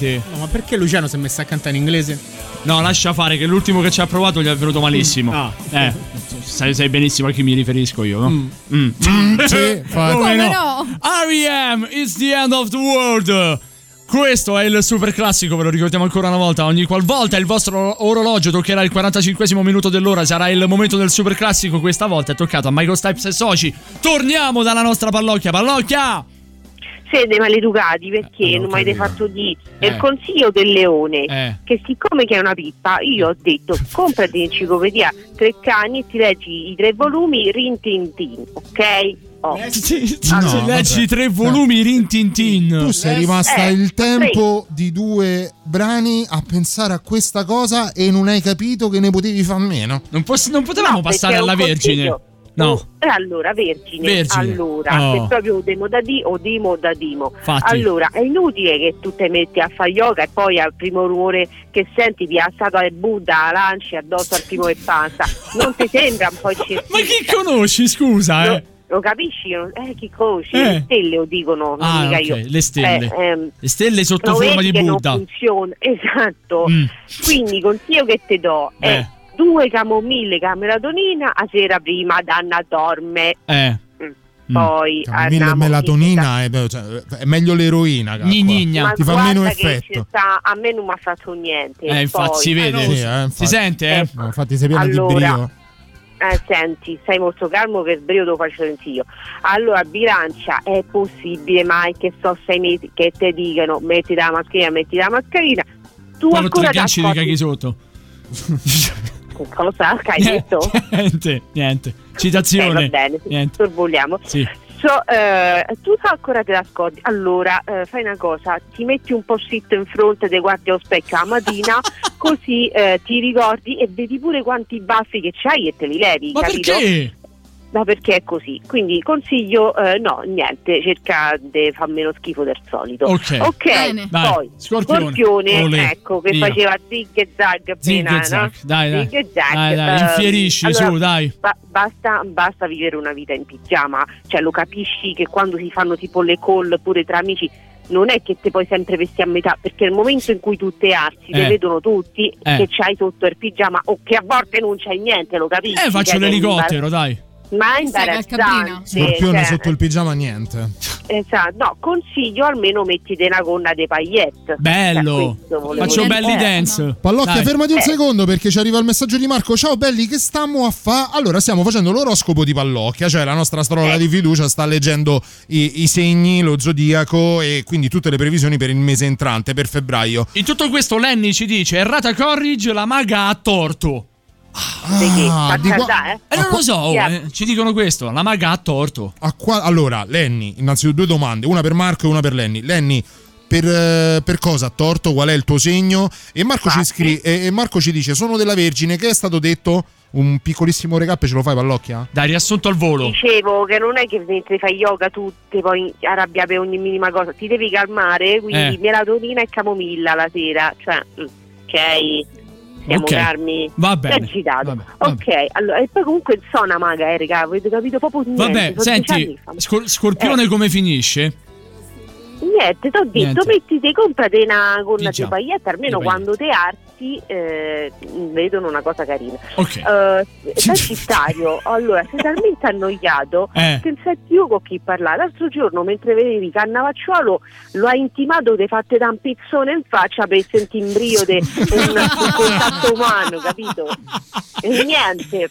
te? No, ma perché Luciano si è messo a cantare in inglese? No, lascia fare che l'ultimo che ci ha provato gli è venuto malissimo. Ah. Eh, sai, sai benissimo a chi mi riferisco io, no? Mm. <laughs> Sì, fa- Come Come no? R.E.M. It's the end of the world. Questo è il super classico, ve lo ricordiamo ancora una volta. Ogni qualvolta il vostro orologio toccherà il 45 minuto dell'ora, sarà il momento del super classico. Questa volta è toccato a Michael Stipes e Soci. Torniamo dalla nostra pallocchia. Pallocchia! Siete maleducati perché Eh, non mi avete fatto di Eh. nel consiglio del leone Eh. che siccome che è una pippa io ho detto <laughs> comprati l'enciclopedia Treccani e ti leggi i tre volumi rin tin tin ok? Oh. No, leggi tre volumi Rin Tin Tin. Tu sei rimasta Eh, il tempo di due brani a pensare a questa cosa e non hai capito che ne potevi far meno. Non, non potevamo No, passare alla Vergine. consiglio. No. E allora, Vergine, Vergine. allora, Oh. proprio demo da di o dimo da dimo. Fatti. Allora, è inutile che tu ti metti a fare yoga e poi al primo rumore che senti ti ha stato al Buddha, lanci addosso al primo che passa. Non ti sembra un po' eccessivo? <laughs> Ma chi conosci, scusa, Lo, eh? lo capisci? Eh, chi conosci? Eh. Le stelle lo dicono, Ah, mica ok, io. le stelle. Eh, ehm, Le stelle sotto forma di Buddha. Funziona, <laughs> esatto. Mm. Quindi il consiglio che ti do è Eh. Due camomille con melatonina a sera prima Danna dorme. Eh. Poi Camomilla e melatonina è, cioè, è meglio l'eroina. Ma Ti fa meno effetto. sta- a me non mi ha fatto niente. Eh, infatti, Poi- si vede. Sì, eh, infatti. si sente, eh? No, infatti sei piena Allora, di brio. Eh, senti, sei molto calmo che sbrio te lo faccio sentire io. Allora, bilancia, è possibile mai che so sei mesi che ti dicano metti la mascherina, metti la mascherina. Tu con ancora ti ganci di accorgi- sotto. Cosa che hai detto? <laughs> Niente, niente. Eh, Citazione. va bene, Niente. sorvoliamo. Sì. So, eh, tu ancora te la scordi. Allora, eh, fai una cosa, ti metti un po' sitto in fronte, ti guardi allo specchio la mattina, <laughs> così eh, ti ricordi e vedi pure quanti baffi che c'hai e te li levi. Ma capito? perché? Ma perché è così? Quindi consiglio, eh, no, niente, cerca di far meno schifo del solito. Ok. Ok, Dai, poi Scorpione. Olè. ecco, che Via. faceva zig e zag Zig appena, e zag. no? Dai, dai. Zig e zag, Dai, dai, ehm, infierisci, allora, su, dai. ba- basta, basta vivere una vita in pigiama, cioè lo capisci che quando si fanno tipo le call pure tra amici non è che te puoi sempre vestire a metà, perché nel momento in cui tu te alzi, te Eh. vedono tutti Eh. che c'hai sotto il pigiama o che a volte non c'hai niente, lo capisci? Eh, faccio l'elicottero, dai. Ma è imbarazzante. Scorpione cioè, sotto il pigiama niente. Esatto, no, consiglio almeno mettite una gonna dei paillette. Bello. Cioè, questo volevo Faccio belli Eh, dance. Pallocchia, Dai. fermati un Eh. secondo perché ci arriva il messaggio di Marco. Ciao belli, che stiamo a fa? Allora, stiamo facendo l'oroscopo di Pallocchia, cioè la nostra astrologa di fiducia sta leggendo i, i segni, lo zodiaco e quindi tutte le previsioni per il mese entrante, per febbraio. In tutto questo Lenny ci dice errata Corridge, la maga ha torto. Perché? Ah, Fa di qua- eh? Eh, non lo so, oh, Yeah. eh, ci dicono questo, la maga ha torto. A qua- allora, Lenny, innanzitutto due domande, una per Marco e una per Lenny. Lenny, per, eh, per cosa ha torto? Qual è il tuo segno? E Marco, ci, scri- e, e Marco ci dice: Sono della Vergine. Che è stato detto? Un piccolissimo recap, ce lo fai, Pallocchia? Dai, riassunto al volo. Dicevo che non è che mentre fai yoga tu ti puoi arrabbiare per ogni minima cosa, ti devi calmare, quindi Eh. melatonina e camomilla la sera, cioè, mm, ok? Siamo Ok. calmi. Va bene. Vabbè. Ok, allora, e poi comunque sono una maga, eh, raga, avete capito proprio niente. Vabbè, senti. Scor- Scorpione Eh. come finisce? Niente, ti ho detto, mettiti, comprate una gonna di paillette, almeno Di quando te arti eh, vedono una cosa carina. Ok. Eh, Sagittario, allora, sei talmente annoiato <laughs> Eh. che non sai più con chi parlare. L'altro giorno, mentre vedevi Cannavacciuolo, lo ha intimato di fatte da un pizzone in faccia per sentire in brio di un, un contatto umano, capito? E niente.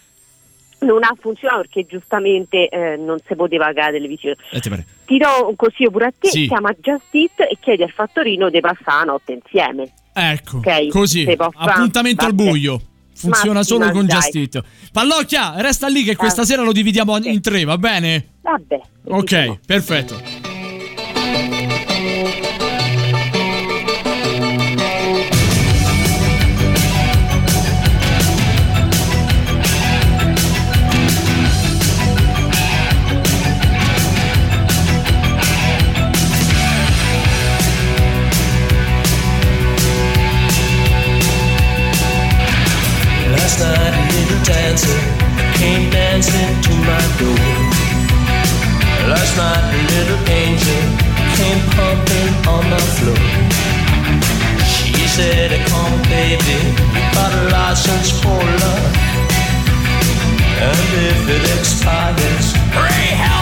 Non ha funzionato perché giustamente eh, non si poteva la televisione. Eh, ti do un consiglio pure a te, Sì. chiama Just Eat e chiedi al fattorino di passare la notte insieme. Ecco, Ok, così. Appuntamento al buio. Funziona solo con Just dai. Eat. Pallocchia, resta lì che questa Ah. sera lo dividiamo in tre, va bene? Vabbè. Ok, perfetto. Last night a little dancer came dancing to my door. Last night a little angel came pumping on the floor. She said, come baby, got a license for love. And if it expires, pray help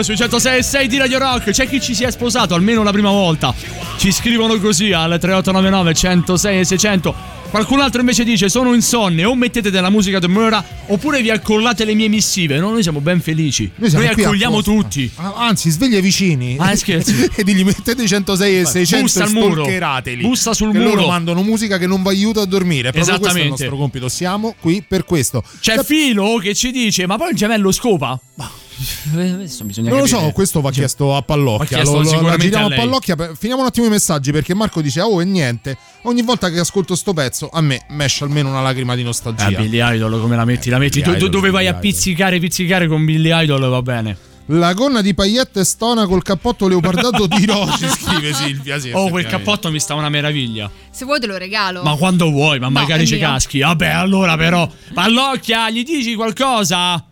Idol sui 106 di Radio Rock. C'è chi ci si è sposato almeno la prima volta. Ci scrivono così al 3899 106 e 600. Qualcun altro invece dice sono insonne o mettete della musica di Mura oppure vi accollate le mie missive. No, noi siamo ben felici. Noi, qui accogliamo tutti. Ah, Anzi, sveglia i vicini. Ah, scherzi. <laughs> e digli mettete 106 e 600 bussa e al muro. Bussa sul che muro. loro mandano musica che non vi aiuta a dormire. Proprio questo è il nostro compito. Siamo qui per questo. C'è Filo che ci dice: Ma poi il gemello scopa? Ma Non lo so, questo va chiesto a Pallocchia. Chiesto Lo- lo- giriamo a a. Pallocchia. Finiamo un attimo i messaggi perché Marco dice: Oh, e niente. Ogni volta che ascolto sto pezzo, a me mesce almeno una lacrima di nostalgia. Ah, Billy Idol, come la metti? La metti Billy do- do- Idol, dove vai a Billy Idol. pizzicare, pizzicare con Billy Idol va bene. La gonna di paillette stona col cappotto leopardato di Roci, <laughs> scrive Silvia. Sì, Oh, quel cappotto mi sta una meraviglia. Se vuoi te lo regalo. Ma quando vuoi, ma magari è ci mio. caschi. Vabbè, allora però. Pallocchia, gli dici qualcosa?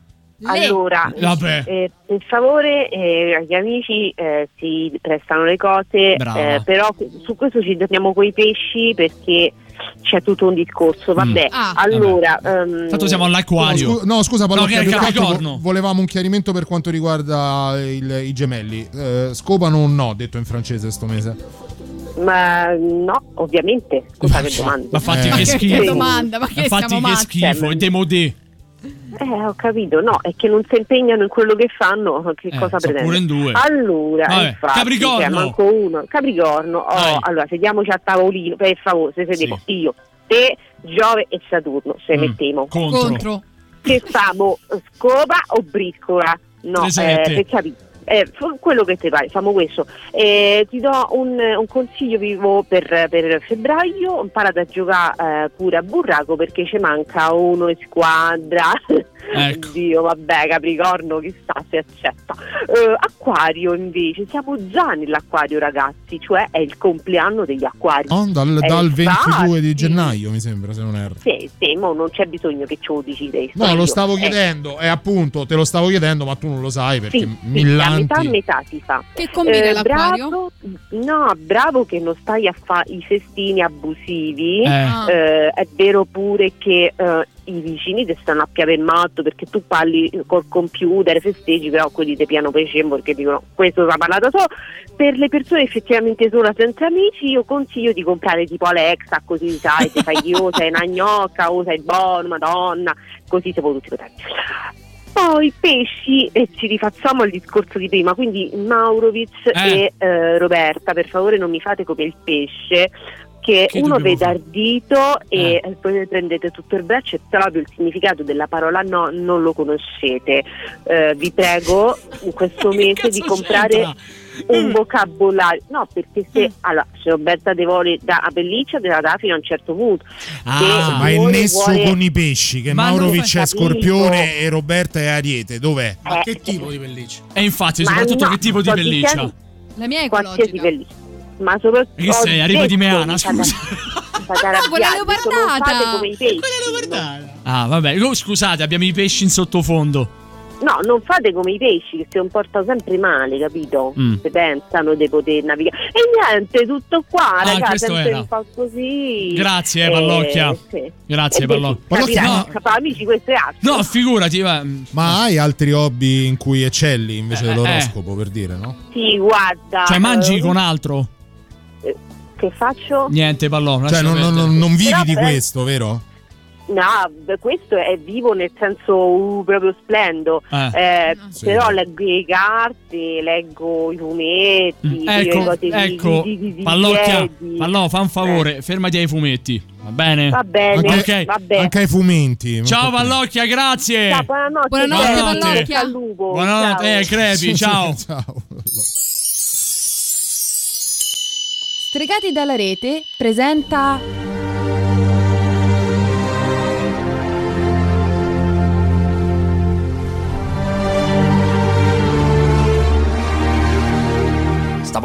Allora, Vabbè. eh, per favore, eh, agli amici eh, si prestano le cose, eh, però su questo ci torniamo coi pesci perché c'è tutto un discorso. Vabbè, Mm. Ah. allora. ehm, Tanto siamo all'acquario. No, scu- no, scusa, No, Pallocchia, che vo- volevamo un chiarimento per quanto riguarda il- i gemelli. Eh, scopano o no, detto in francese sto mese? Ma no, ovviamente. Scusa che domanda. Ma fatti Eh. che Ma <laughs> che schifo. domanda, ma che Ma fatti che schifo, è demodé. Eh, ho capito, no, è che non si impegnano in quello che fanno, che Eh, cosa pretende? pure in due. Allora, Vabbè, infatti, Capricorno. cioè, uno. Capricorno, oh, allora sediamoci a tavolino, per favore, se sediamo io, te, Giove e Saturno, se Mm, mettiamo. contro. Contro. Che famo scopa o briscola? No, eh, per capire. Eh, quello che ti pare, famo questo. Eh, ti do un, un consiglio vivo per, per febbraio, imparate a giocare eh, pure a burraco perché ci manca uno in squadra. Ecco. <laughs> Dio, vabbè, Capricorno, chissà se accetta. Eh, acquario invece, siamo già nell'acquario ragazzi, cioè è il compleanno degli acquari. No, dal, Eh, dal 22 di gennaio, mi sembra, se non erro. Sì, sì, mo non c'è bisogno che ce lo decidi. No, lo stavo Eh, chiedendo, e appunto te lo stavo chiedendo, ma tu non lo sai perché Sì, a millanti. Metà a metà si fa. Che combina l'acquario? Bravo, no, bravo che non stai a fare i festini abusivi. Eh. Ah. Eh, è vero pure che eh, i vicini ti stanno a piave in matto perché tu parli col computer, festeggi, però quelli ti piano pescembo perché dicono questo è parlato solo. Per le persone effettivamente sola senza amici, io consiglio di comprare tipo Alexa, così sai, ti fai io, sei una gnocca, o sei buono, madonna, così siamo tutti contenti. Poi pesci, e ci rifacciamo al discorso di prima, quindi Maurovic Eh. e eh, Roberta, per favore non mi fate come il pesce, che, Che uno vede ardito e eh, poi prendete tutto il braccio e proprio il significato della parola no non lo conoscete. Eh, vi prego in questo <laughs> mese di comprare un vocabolario, no perché se allora, se Roberta De da a pelliccia te la dà fino a un certo punto. Ah, ma il nesso vuole- con i pesci, che Ma Maurovic è scorpione e Roberta è ariete, dov'è? Ma Eh, che tipo di pelliccia? E infatti, Ma soprattutto no, che tipo di pelliccia? dicendo La mia è qualsiasi ecologica. pelliccia. Ma soprattutto Che sei? Arriva di Meana, scusa. mi fate arrabbiare, quella leopardata. i pesci. Ah, vabbè. Oh, scusate, abbiamo i pesci in sottofondo. No, non fate come i pesci che si comportano sempre male, capito? Mm. Se pensano di poter navigare. E niente, tutto qua, Ah, ragazzi, questo sempre era. un po' così. Grazie, Eh, Pallocchia. sì. Grazie, Pallocchia. capirai, No. amici, questo è altro. No, figurati, va. Ma hai altri hobby in cui eccelli invece Eh, dell'oroscopo, per dire, no? Sì, guarda. Cioè, mangi eh, con altro? Che faccio? Niente, pallone. Cioè, non, non- non vivi Però, di questo, vero? No, questo è vivo nel senso uh, proprio splendo. Eh. Eh, Sì. Però leggo le carte, leggo i fumetti, le Ecco, cose ecco, di, di, di Pallocchia. Pallò, fa un favore, fermati ai fumetti, va bene? Va bene, Ok. va bene. Anche ai fumenti. Ciao Pallocchia, grazie. Ciao, buonanotte. Buonanotte, Buonanotte. Pallocchia. Al lupo. Buonanotte, ciao. eh, crepi, <laughs> ciao. Stregati dalla rete presenta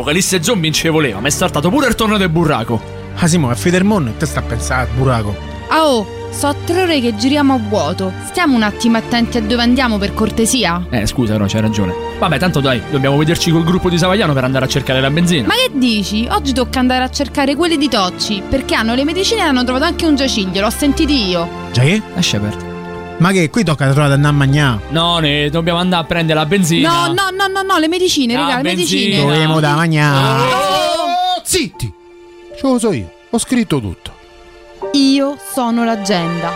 St'apocalisse zombie non ci voleva, ma è saltato pure il torno del burraco. Ah Simo, è Fidermon e te sta a pensare a Buraco. Ah oh, so tre ore che giriamo a vuoto. Stiamo un attimo attenti a dove andiamo per cortesia. Eh, scusa, no, c'hai ragione. Vabbè, tanto dai, dobbiamo vederci col gruppo di Savagliano per andare a cercare la benzina. Ma che dici? Oggi tocca andare a cercare quelli di Tocci, perché hanno le medicine e hanno trovato anche un giaciglio, l'ho sentiti io. Già che? Lascia aperto. Ma che qui tocca trovare da andare a mangiare. No, ne dobbiamo andare a prendere la benzina. No, no, no, no, no, le medicine, raga, le medicine. Dovevo da mangiare. Oh, zitti! Ce lo so io, ho scritto tutto. Io sono l'agenda.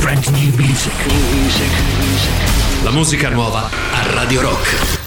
Brand new music. La musica nuova a Radio Rock.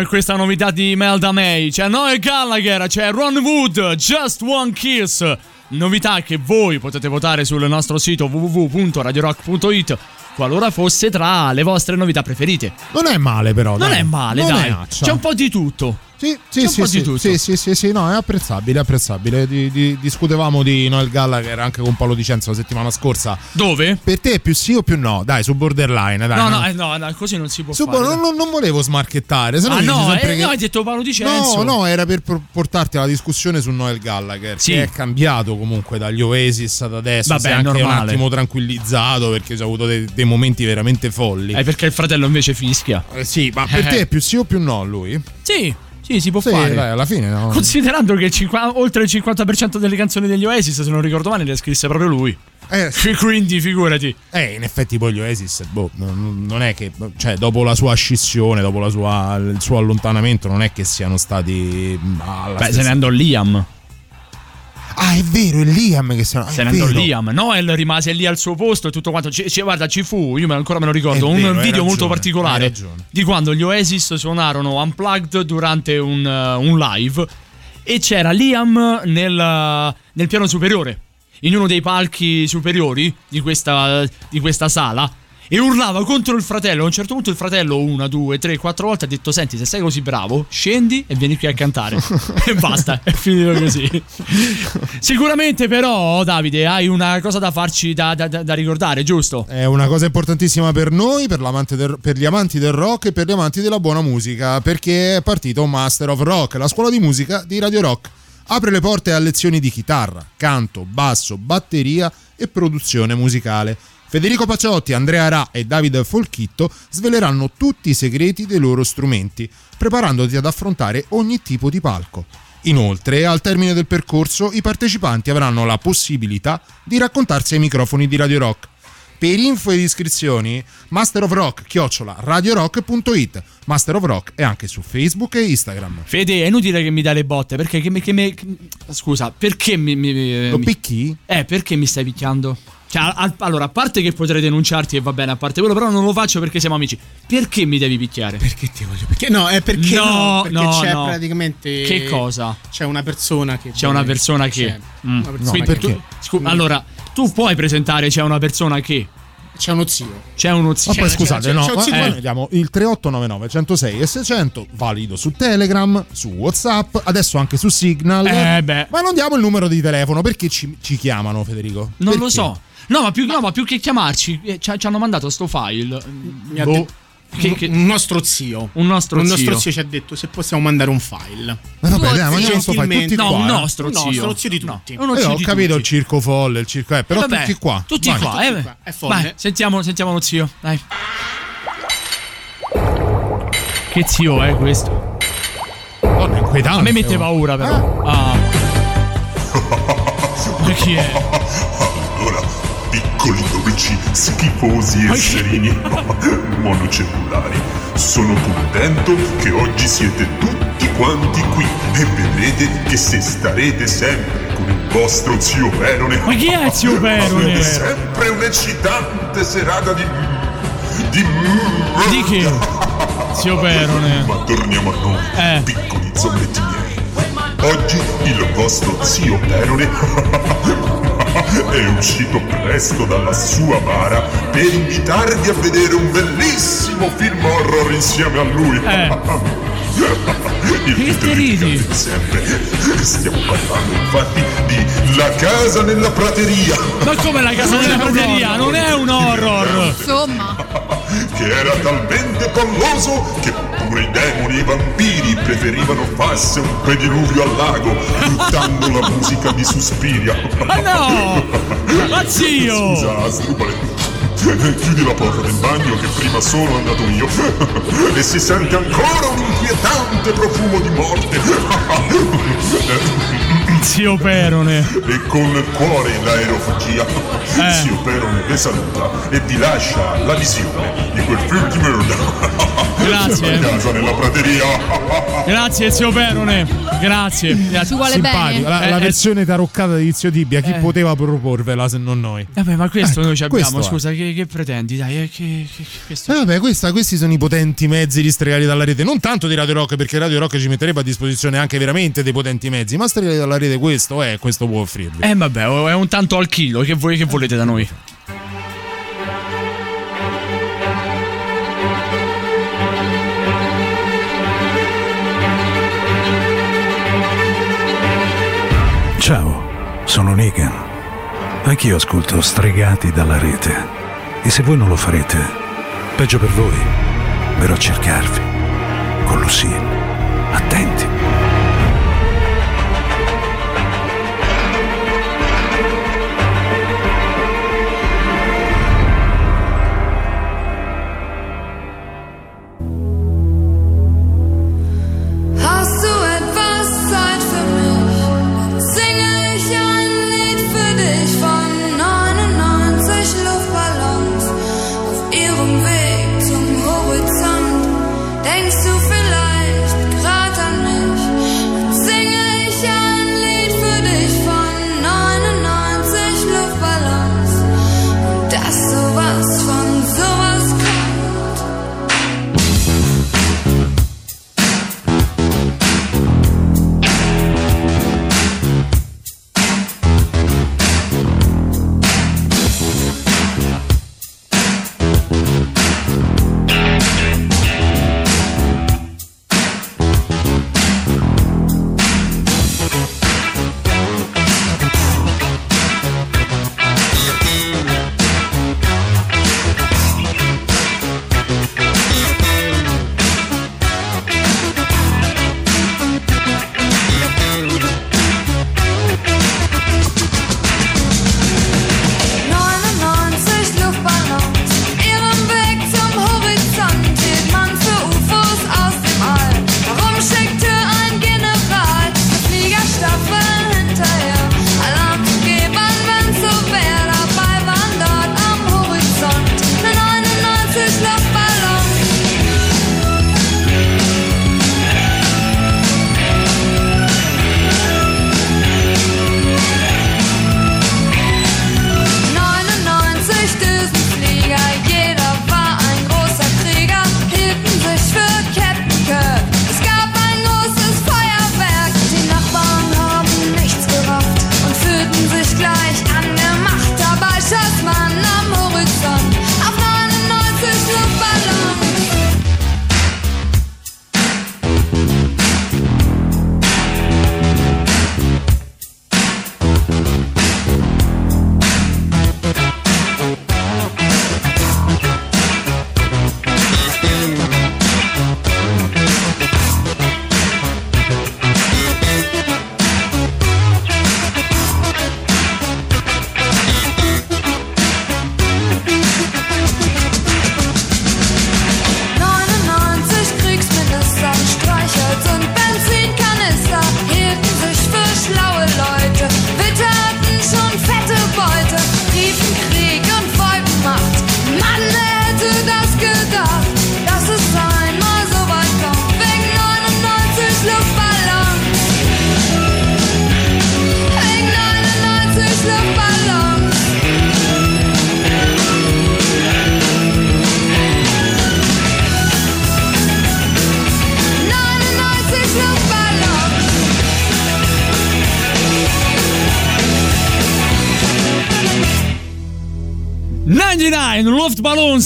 In questa novità di Melda May. C'è Noel Gallagher, c'è Ron Wood, Just One Kiss. Novità che voi potete votare sul nostro sito www.radiorock.it qualora fosse tra le vostre novità preferite. Non è male, però. Non dai. è male, Non dai. è. C'è un po' di tutto. Sì, sì, sì, sì, sì, sì, sì, sì, no, è apprezzabile, apprezzabile. Di- di- discutevamo di Noel Gallagher anche con Paolo Dicenzo la settimana scorsa. Dove? Per te è più sì o più no? Dai, su borderline, dai. no, no, eh, no, no, così non si può Su fare. bo- non, non- non volevo smarchettare, se no ah, no, eh, che- no, hai detto Paolo Dicenzo. No, no, era per por- portarti alla discussione su Noel Gallagher. Sì. Che è cambiato comunque dagli Oasis ad adesso. Vabbè, è è anche un attimo tranquillizzato perché ci ha avuto dei, dei momenti veramente folli. Eh, perché il fratello invece fischia. Eh, sì, ma per Eh. te è più sì o più no lui? Sì, sì, si può Sì, fare. dai, alla fine no. Considerando che il 50 oltre il 50% delle canzoni degli Oasis, se non ricordo male, le scrisse proprio lui. Eh, <laughs> Quindi figurati. Eh, in effetti poi gli Oasis, boh, non non è che, cioè, dopo la sua scissione, dopo la sua- il suo allontanamento, non è che siano stati mm, Beh, se stessa- ne andò Liam. Ah, è vero, è Liam che se ne Se ne andò Liam. Noel rimase lì al suo posto e tutto quanto. Ci- ci- guarda, ci fu, io ancora me lo ricordo, È un vero, video molto ragione, particolare hai ragione. di quando gli Oasis suonarono Unplugged durante un, uh, un live e c'era Liam nel, nel piano superiore, in uno dei palchi superiori di questa, di questa sala. E urlava contro il fratello. A un certo punto il fratello, una, due, tre, quattro volte, ha detto: Senti, se sei così bravo, scendi e vieni qui a cantare. <laughs> e basta, è finito così. Sicuramente, però, Davide, hai una cosa da farci da, da- da- da ricordare, giusto? È una cosa importantissima per noi, per, del- per gli amanti del rock e per gli amanti della buona musica, perché è partito Master of Rock, la scuola di musica di Radio Rock. Apre le porte a lezioni di chitarra, canto, basso, batteria e produzione musicale. Federico Paciotti, Andrea Ra e Davide Folchitto sveleranno tutti i segreti dei loro strumenti, preparandoti ad affrontare ogni tipo di palco. Inoltre, al termine del percorso, i partecipanti avranno la possibilità di raccontarsi ai microfoni di Radio Rock. Per info ed iscrizioni, Master of Rock, chiocciola, radiorock.it. Master of Rock è anche su Facebook e Instagram. Fede, è inutile che mi dai le botte, perché che mi... che che- scusa, perché mi... mi Lo mi- picchi? Eh, perché mi stai picchiando? Cioè, a- allora, a parte che potrei denunciarti e va bene, a parte quello, però non lo faccio perché siamo amici. Perché mi devi picchiare? Perché ti voglio Perché no, è perché No, no, perché no, c'è no. praticamente Che cosa? C'è una persona che C'è una persona che... C'è Mm. una persona Quindi che- tu- scu- allora, tu puoi presentare c'è una persona che... C'è uno zio. C'è uno zio. Ma poi scusate, c'è- no, c'è un eh, sito- noi vediamo il 3899 106 e 600, valido su Telegram, su WhatsApp, adesso anche su Signal. Eh, beh. Ma non diamo il numero di telefono perché ci, ci chiamano, Federico? Non lo Perché? so. No, ma più, no, ma più che chiamarci, eh, ci, ci hanno mandato sto file. Mi ha Boh. detto- Che- un- che- un nostro zio. Un nostro un zio. nostro zio ci ha detto se possiamo mandare un file. Ma vabbè, dai, mandiamo sto file tutti Gentilmente. qua. No, un eh. nostro Un zio. nostro zio di tutti. Uno Eh, zio ho di capito tutti. il circo folle, il circo, eh, però Vabbè, tutti qua. Tutti Vai. qua, eh. qua, è folle. Vai, sentiamo, sentiamo lo zio. Dai. Che zio è questo? Oh, è inquietante. A me mette paura, però. Ah. <laughs> Ma chi è? Allora, piccoli dolci, schifosi esserini <laughs> monocellulari, sono contento che oggi siete tutti quanti qui e vedrete che se starete sempre con il vostro zio Perone, Ma chi è zio Perone? <laughs> avrete sempre un'eccitante serata di... di... Di che? <laughs> Zio Perone. Ma torniamo a noi, Eh. piccoli zombetti miei. Oggi il vostro zio Perone <laughs> è uscito presto dalla sua bara per invitarvi a vedere un bellissimo film horror insieme a lui. <laughs> Il Che ridi? di sempre. Stiamo parlando infatti di La casa nella prateria. Ma come la casa della prateria? Non è un horror! Insomma, che era talmente palloso che pure i demoni e i vampiri preferivano farsi un pediluvio al lago, buttando la musica di Suspiria. Ma no! <laughs> Ma zio! Scusa, Asdrubale. Chiudi la porta del bagno che prima sono andato io <laughs> e si sente ancora un inquietante profumo di morte. <laughs> Zio Perone. E con cuore in aerofagia, Zio Perone vi saluta e vi lascia la visione di quel film di merda. Grazie. A casa nella prateria. <laughs> Grazie zio Perone. Grazie. Grazie. Simpatico. La, la Eh, eh, versione taroccata di Zio Tibia, chi Eh. poteva proporvela se non noi? Vabbè, ma questo Ecco, noi ci abbiamo. Scusa, che, che pretendi? Dai, eh, che, che- Eh vabbè, questa- questi sono i potenti mezzi ristregati dalla rete. Non tanto di Radio Rock, perché Radio Rock ci metterebbe a disposizione anche veramente dei potenti mezzi. Ma stregati dalla rete, questo è, questo può offrirvi. Eh, vabbè, è un tanto al chilo. Che, voi, che volete da noi? Ciao, sono Negan. Anch'io ascolto Stregati dalla rete. E se voi non lo farete, peggio per voi, verrò a cercarvi. Con Lucille. Attenti.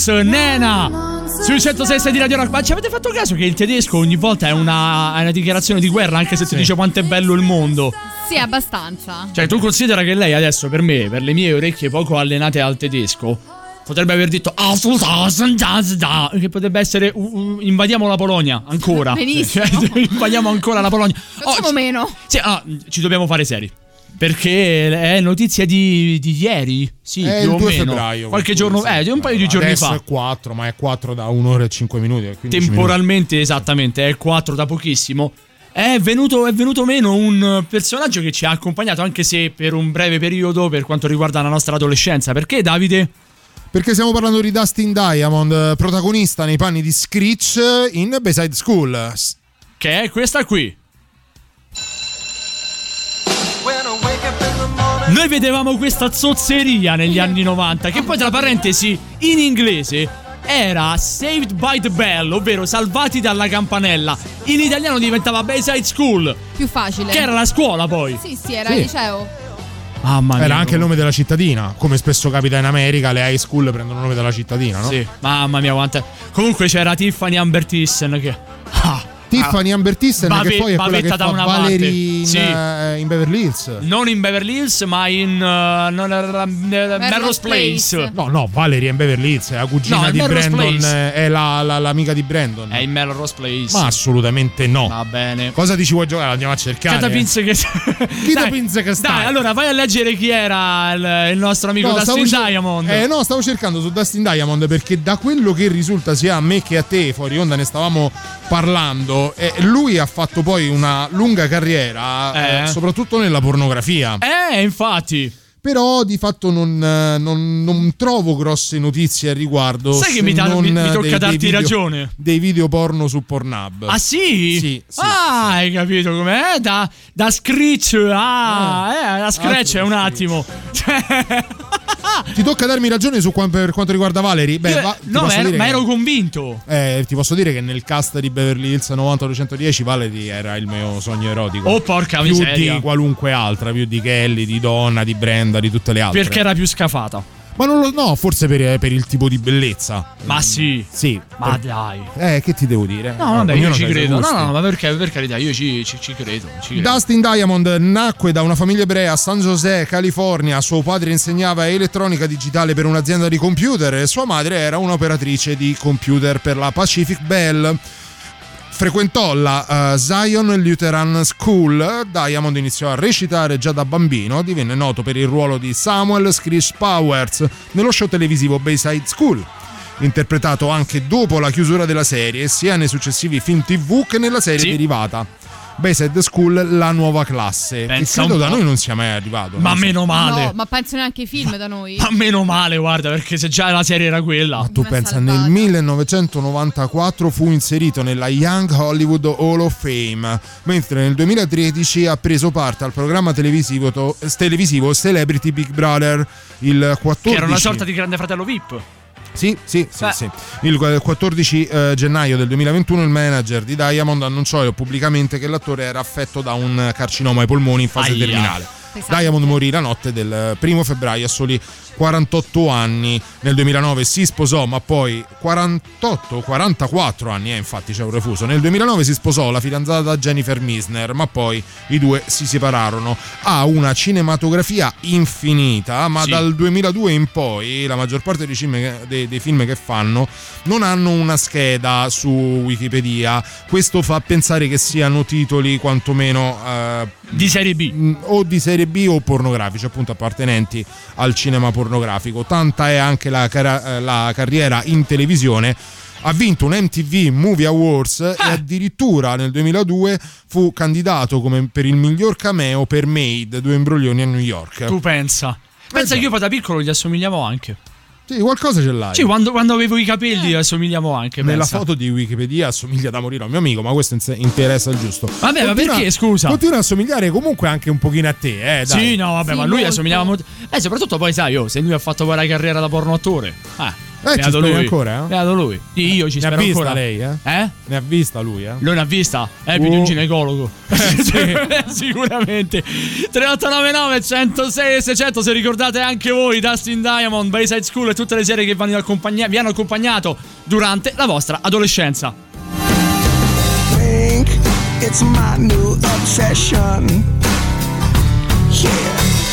Luftballons, Nena. Sui 106 di Radio Rock. Ma ci avete fatto caso che il tedesco ogni volta è una, è una dichiarazione di guerra, anche se ti dice quanto è bello il mondo? Sì, abbastanza. Cioè, tu considera che lei adesso, per me, per le mie orecchie poco allenate al tedesco, potrebbe aver detto che potrebbe essere uh, invadiamo la Polonia ancora. <laughs> Benissimo. Cioè, <laughs> invadiamo ancora la Polonia. Facciamo meno. Sì, ah, ci dobbiamo fare seri. Perché è notizia di, di ieri? Sì, È più il o 2 meno. febbraio. Qualche giorno, eh, un paio di giorni Adesso fa. è 4, ma è 4 da un'ora e 5 minuti. è 15 Temporalmente, esattamente, è 4 da pochissimo. è venuto, è venuto meno un personaggio che ci ha accompagnato, anche se per un breve periodo, per quanto riguarda la nostra adolescenza. Perché, Davide? Perché stiamo parlando di Dustin Diamond, protagonista nei panni di Screech in Bayside School. Che è questa qui. Noi vedevamo questa zozzeria negli anni 90, che poi tra parentesi in inglese era Saved by the Bell, ovvero salvati dalla campanella. In italiano diventava Bayside School, Più facile. che era la scuola poi. Sì, sì, era Sì. il liceo. Mamma mia. Era anche il nome della cittadina, come spesso capita in America, le high school prendono il nome della cittadina, no? Sì, mamma mia, quanta. Comunque c'era Tiffany Amber Thyssen che. Ah, Tiffany Amber Thyssen, Bave- che poi è quella che fa una Valerie parte. in, Sì. eh, in Beverly Hills. Non in Beverly Hills, ma in uh, non eh, Melrose Place. No, no, Valerie in Beverly Hills è la cugina No, di Melrose Brandon, Place. eh, è la- la- l'amica di Brandon. È in Melrose Place. Ma assolutamente no. Va bene. Cosa ti ci vuoi giocare? Andiamo a cercare. Chi da pinze che Chi da pinze che stai? Dai, allora vai a leggere chi era il, il nostro amico No, Dustin cer- Diamond. Eh no, stavo cercando su Dustin Diamond perché da quello che risulta sia a me che a te, fuori onda ne stavamo parlando, eh, lui ha fatto poi una lunga carriera, eh, Eh. soprattutto nella pornografia. Eh, infatti. Però di fatto non, eh, non- non trovo grosse notizie al riguardo. Sai che mi ta- mi- mi dei- tocca dei darti video- ragione. Dei video porno su Pornhub. Ah sì? Sì, sì. Ah, hai capito com'è? Da, da Screech. Ah, eh, da Scratch è un attimo. <laughs> Ti tocca darmi ragione su per quanto riguarda Valerie? Beh, Io- va- no, ma ero, ma che- ero convinto. Eh, ti posso dire che nel cast di Beverly Hills 90210 Valerie era il mio sogno erotico. Oh, porca più miseria. di qualunque altra, più di Kelly, di Donna, di Brenda, di tutte le altre. Perché era più scafata. Ma non lo no, forse per, per il tipo di bellezza. Ma sì. Sì. Ma per- dai. Eh, che ti devo dire? No, vabbè, io ci credo. No, no, no, ma perché, per carità, io ci, ci- ci credo. Ci credo. Dustin Diamond nacque da una famiglia ebrea a San José, California. Suo padre insegnava elettronica digitale per un'azienda di computer e sua madre era un'operatrice di computer per la Pacific Bell. Frequentò la eh, Zion Lutheran School. Diamond iniziò a recitare già da bambino. Divenne noto per il ruolo di Samuel Screech Powers nello show televisivo Bayside School. Interpretato anche dopo la chiusura della serie, sia nei successivi film TV che nella serie derivata. Bayside School, la nuova classe. Pensa che credo da noi non sia mai arrivato. Ma non so. meno male. No, ma penso neanche ai film da noi. Ma meno male, guarda, perché se già la serie era quella. Tu pensa, nel 1994 fu inserito nella Young Hollywood Hall of Fame, mentre nel 2013 ha preso parte al programma televisivo, televisivo Celebrity Big Brother, il 14 Che era una sorta di grande fratello VIP. Sì, sì, sì, Beh. sì. Il 14 eh, gennaio del 2021 il manager di Diamond annunciò pubblicamente che l'attore era affetto da un carcinoma ai polmoni in fase Aia. terminale. Pesante. Diamond morì la notte del primo febbraio a soli 48 anni. Nel 2009 si sposò, ma poi 48 44 anni, eh, infatti c'è un refuso. Nel 2009 si sposò la fidanzata Jennifer Misner, ma poi i due si separarono. Ha una cinematografia infinita, ma Sì. dal 2002 in poi la maggior parte dei, film che- dei- dei film che fanno non hanno una scheda su Wikipedia. Questo fa pensare che siano titoli quantomeno eh, Di serie B. o di serie B o pornografici, appunto appartenenti al cinema pornografico. Tanta è anche la, cara- eh, la carriera in televisione. Ha vinto un MTV Movie Awards e addirittura nel 2002 fu candidato come per il miglior cameo per Made, due imbroglioni a New York. Tu pensa. Pensa che io da piccolo gli assomigliavo anche. Sì, qualcosa ce l'hai. Sì, quando, quando avevo i capelli assomigliavo anche. Nella pensa. foto di Wikipedia assomiglia da morire a un mio amico, ma questo in- interessa il giusto. Vabbè, ma Continua- perché, scusa? Continua a assomigliare comunque anche un pochino a te, eh. Dai. Sì, no, vabbè, Sì, ma lui molto. assomigliava molto. Eh, soprattutto poi, sai, oh, se lui ha fatto poi la carriera da porno attore. Ah, Eh, ci beato speri lui. ancora, eh? Beato lui. Sì, io ci Ne ha spero vista ancora. lei, eh? Eh? Ne ha vista lui, eh? Lui ne ha vista? Eh, più di Oh. un ginecologo. <laughs> <laughs> Sicuramente. 3899 106 600 se ricordate anche voi Dustin Diamond, Bayside School e tutte le serie che vanno accompagna- vi hanno accompagnato durante la vostra adolescenza. think it's my new obsession. Yeah,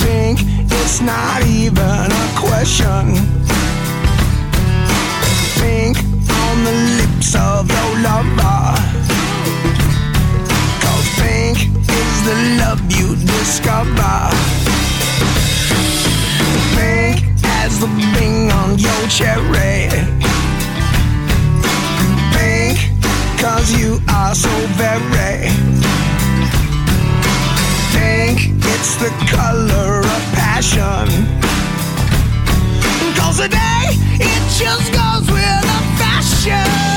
think it's not even a question. Of your lover. Cause think is the love you discover. Think as the bing on your cherry. Think Cause you are so very Pink, it's the color of passion. Cause today it just goes with the fashion.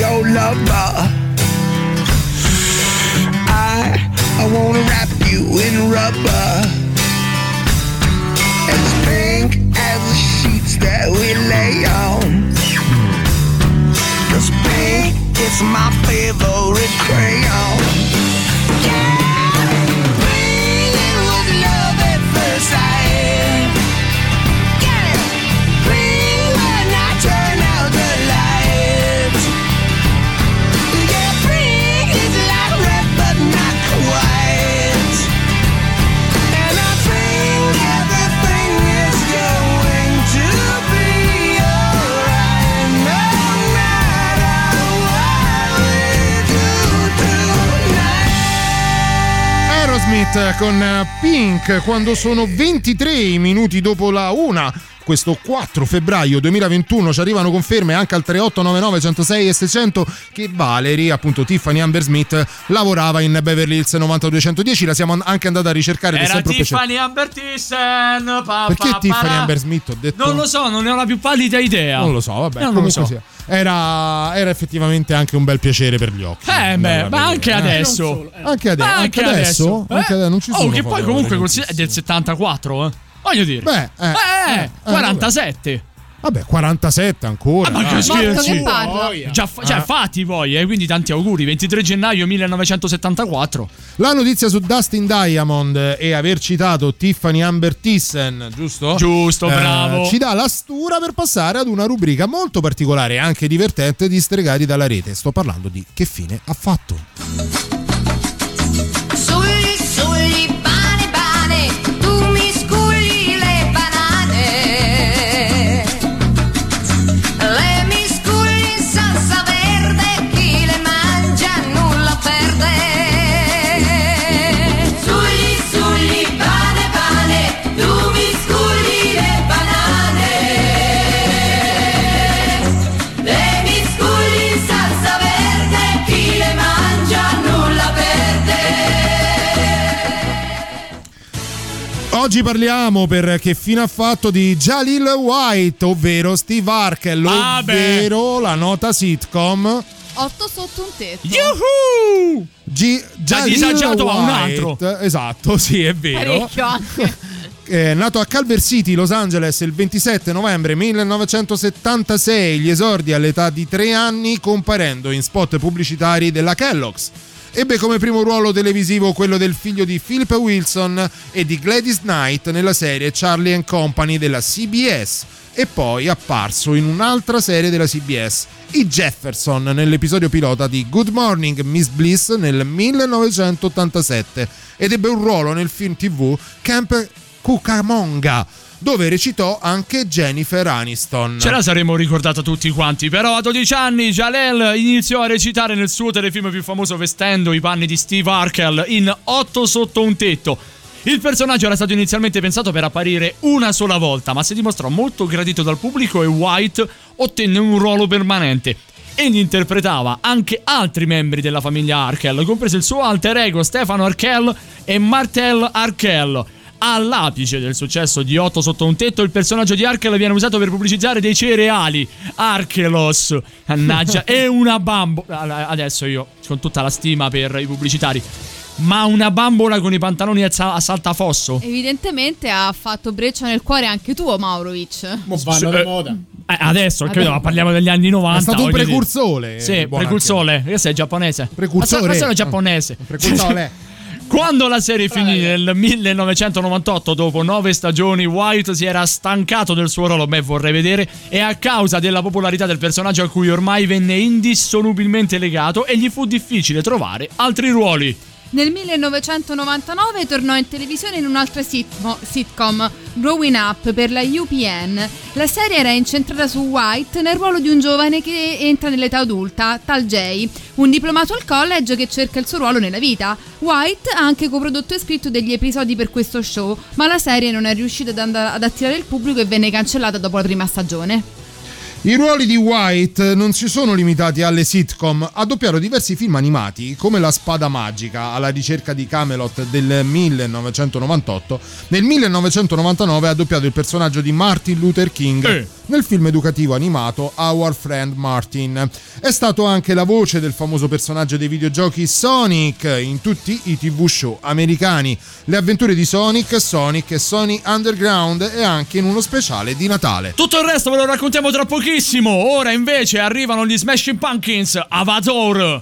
Your lover. I I want to wrap you in rubber. As pink as the sheets that we lay on. Cause pink is my favorite crayon. Yeah, Aerosmith con eh, Pink quando sono 23 minuti dopo la una. Questo 4 febbraio 2021 ci arrivano conferme anche al 3899 106 e 600 che Valerie, appunto Tiffany Amber Smith, lavorava in Beverly Hills 90210. La siamo anche andata a ricercare. Era. Tiffany Amber Thyssen. pa- Perché pa- Tiffany pa- Amber Smith? Ho detto. Non lo so, non ne ho la più pallida idea. Non lo so, vabbè. Non lo so. sia. Era, era effettivamente anche un bel piacere per gli occhi. Eh, beh, ma anche eh. adesso. Anche, ade- Ma anche adesso? Eh? Anche adesso non ci sono Oh, che poi comunque consider- è del 74, eh. Voglio dire. Beh, eh, eh, eh, 47. Vabbè, 47 ancora. Ah, ma che dai. scherzi? Già, cioè, Ah. fatti voi, eh, quindi tanti auguri. 23 gennaio 1974. La notizia su Dustin Diamond e aver citato Tiffany Amber Thyssen, giusto? Giusto, Eh, bravo. ci dà la stura per passare ad una rubrica molto particolare e anche divertente di Stregati dalla rete. Sto parlando di Che fine ha fatto. Oggi parliamo per Che fine ha fatto di Jalil White, ovvero Steve Harkel, Ah, beh. ovvero la nota sitcom 8 sotto un tetto. Yuhu! G- Jalil disagiato a un White. altro. Esatto, sì, è vero. Parecchio anche. <laughs> Eh, nato a Culver City, Los Angeles, il 27 novembre 1976, gli esordi all'età di tre anni comparendo in spot pubblicitari della Kellogg's. Ebbe come primo ruolo televisivo quello del figlio di Philip Wilson e di Gladys Knight nella serie Charlie and Company della CBS e poi apparso in un'altra serie della CBS, i Jefferson, nell'episodio pilota di Good Morning Miss Bliss nel 1987 ed ebbe un ruolo nel film tv Camp Cucamonga dove recitò anche Jennifer Aniston. Ce la saremmo ricordata tutti quanti, però a 12 anni Jalel iniziò a recitare nel suo telefilm più famoso vestendo i panni di Steve Harkel in Otto sotto un tetto. Il personaggio era stato inizialmente pensato per apparire una sola volta, ma si dimostrò molto gradito dal pubblico e White ottenne un ruolo permanente. Egli interpretava anche altri membri della famiglia Harkel, compreso il suo alter ego Stefano Harkel e Martel Harkel. All'apice del successo di 8 sotto un tetto, il personaggio di Arkel viene usato per pubblicizzare dei cereali. Archelos, mannaggia, <laughs> e una bambola. Adesso io, con tutta la stima per i pubblicitari, ma una bambola con i pantaloni a, sa- a saltafosso? Evidentemente ha fatto breccia nel cuore anche tuo, Maurovic. Mo vanno Eh, di moda. Eh, adesso, Vabbè. credo, ma parliamo degli anni 90. È stato un precursore, Sì, precursore. Che sei giapponese? Precursore. Ma sono giapponese. Precursore. <laughs> Quando la serie finì nel 1998, dopo nove stagioni, White si era stancato del suo ruolo, beh vorrei vedere, e a causa della popolarità del personaggio a cui ormai venne indissolubilmente legato e gli fu difficile trovare altri ruoli. Nel 1999 tornò in televisione in un'altra sitcom, Growing Up, per la UPN. La serie era incentrata su White nel ruolo di un giovane che entra nell'età adulta, tal Jay, un diplomato al college che cerca il suo ruolo nella vita. White ha anche coprodotto e scritto degli episodi per questo show, ma la serie non è riuscita ad, and- ad attirare il pubblico e venne cancellata dopo la prima stagione. I ruoli di White non si sono limitati alle sitcom, ha doppiato diversi film animati come La spada magica alla ricerca di Camelot del 1998. Nel 1999 ha doppiato il personaggio di Martin Luther King Eh. nel film educativo animato Our Friend Martin. È stato anche la voce del famoso personaggio dei videogiochi Sonic in tutti i TV show americani. Le avventure di Sonic, Sonic e Sonic Underground e anche in uno speciale di Natale. Tutto il resto ve lo raccontiamo tra pochissimo. Ora invece arrivano gli Smashing Pumpkins, Avatar.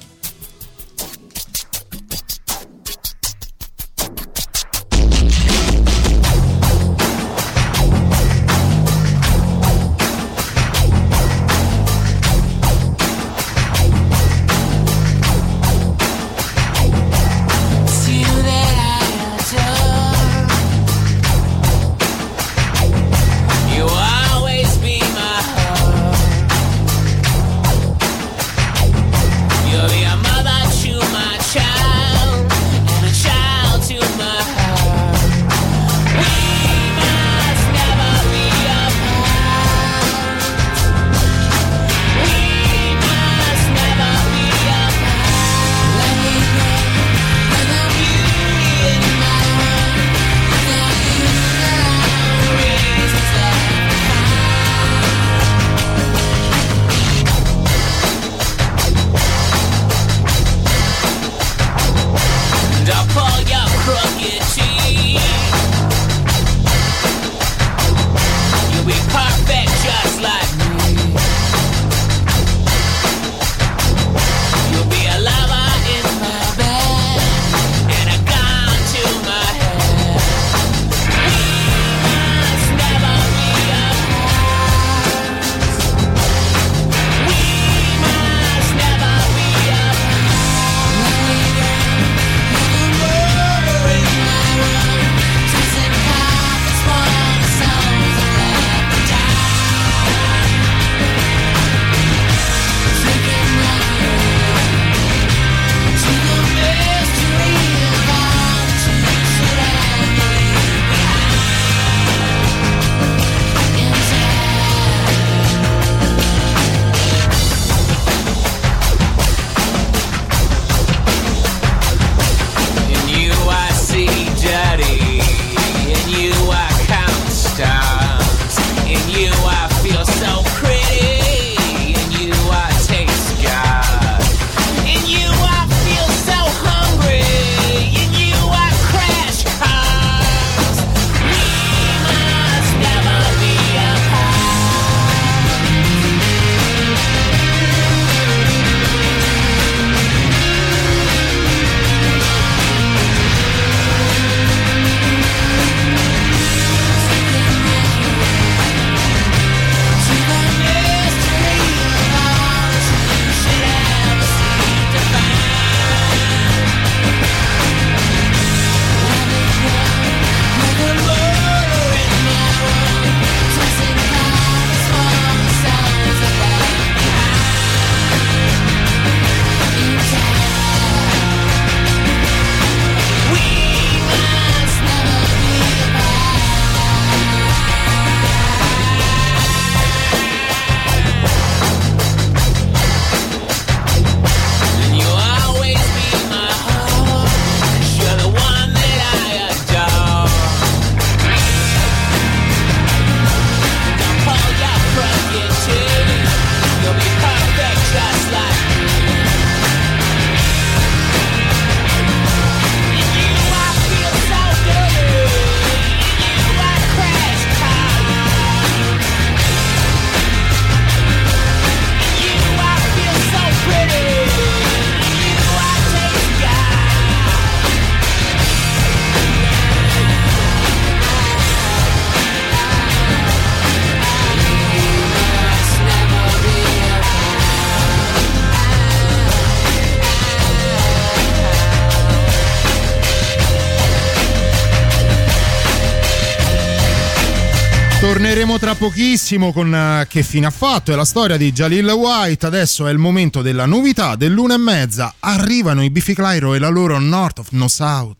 Tra pochissimo con eh, Che fine ha fatto? È la storia di Jalil White. Adesso è il momento della novità dell'una e mezza. Arrivano i Biffy Clyro e la loro North of No South.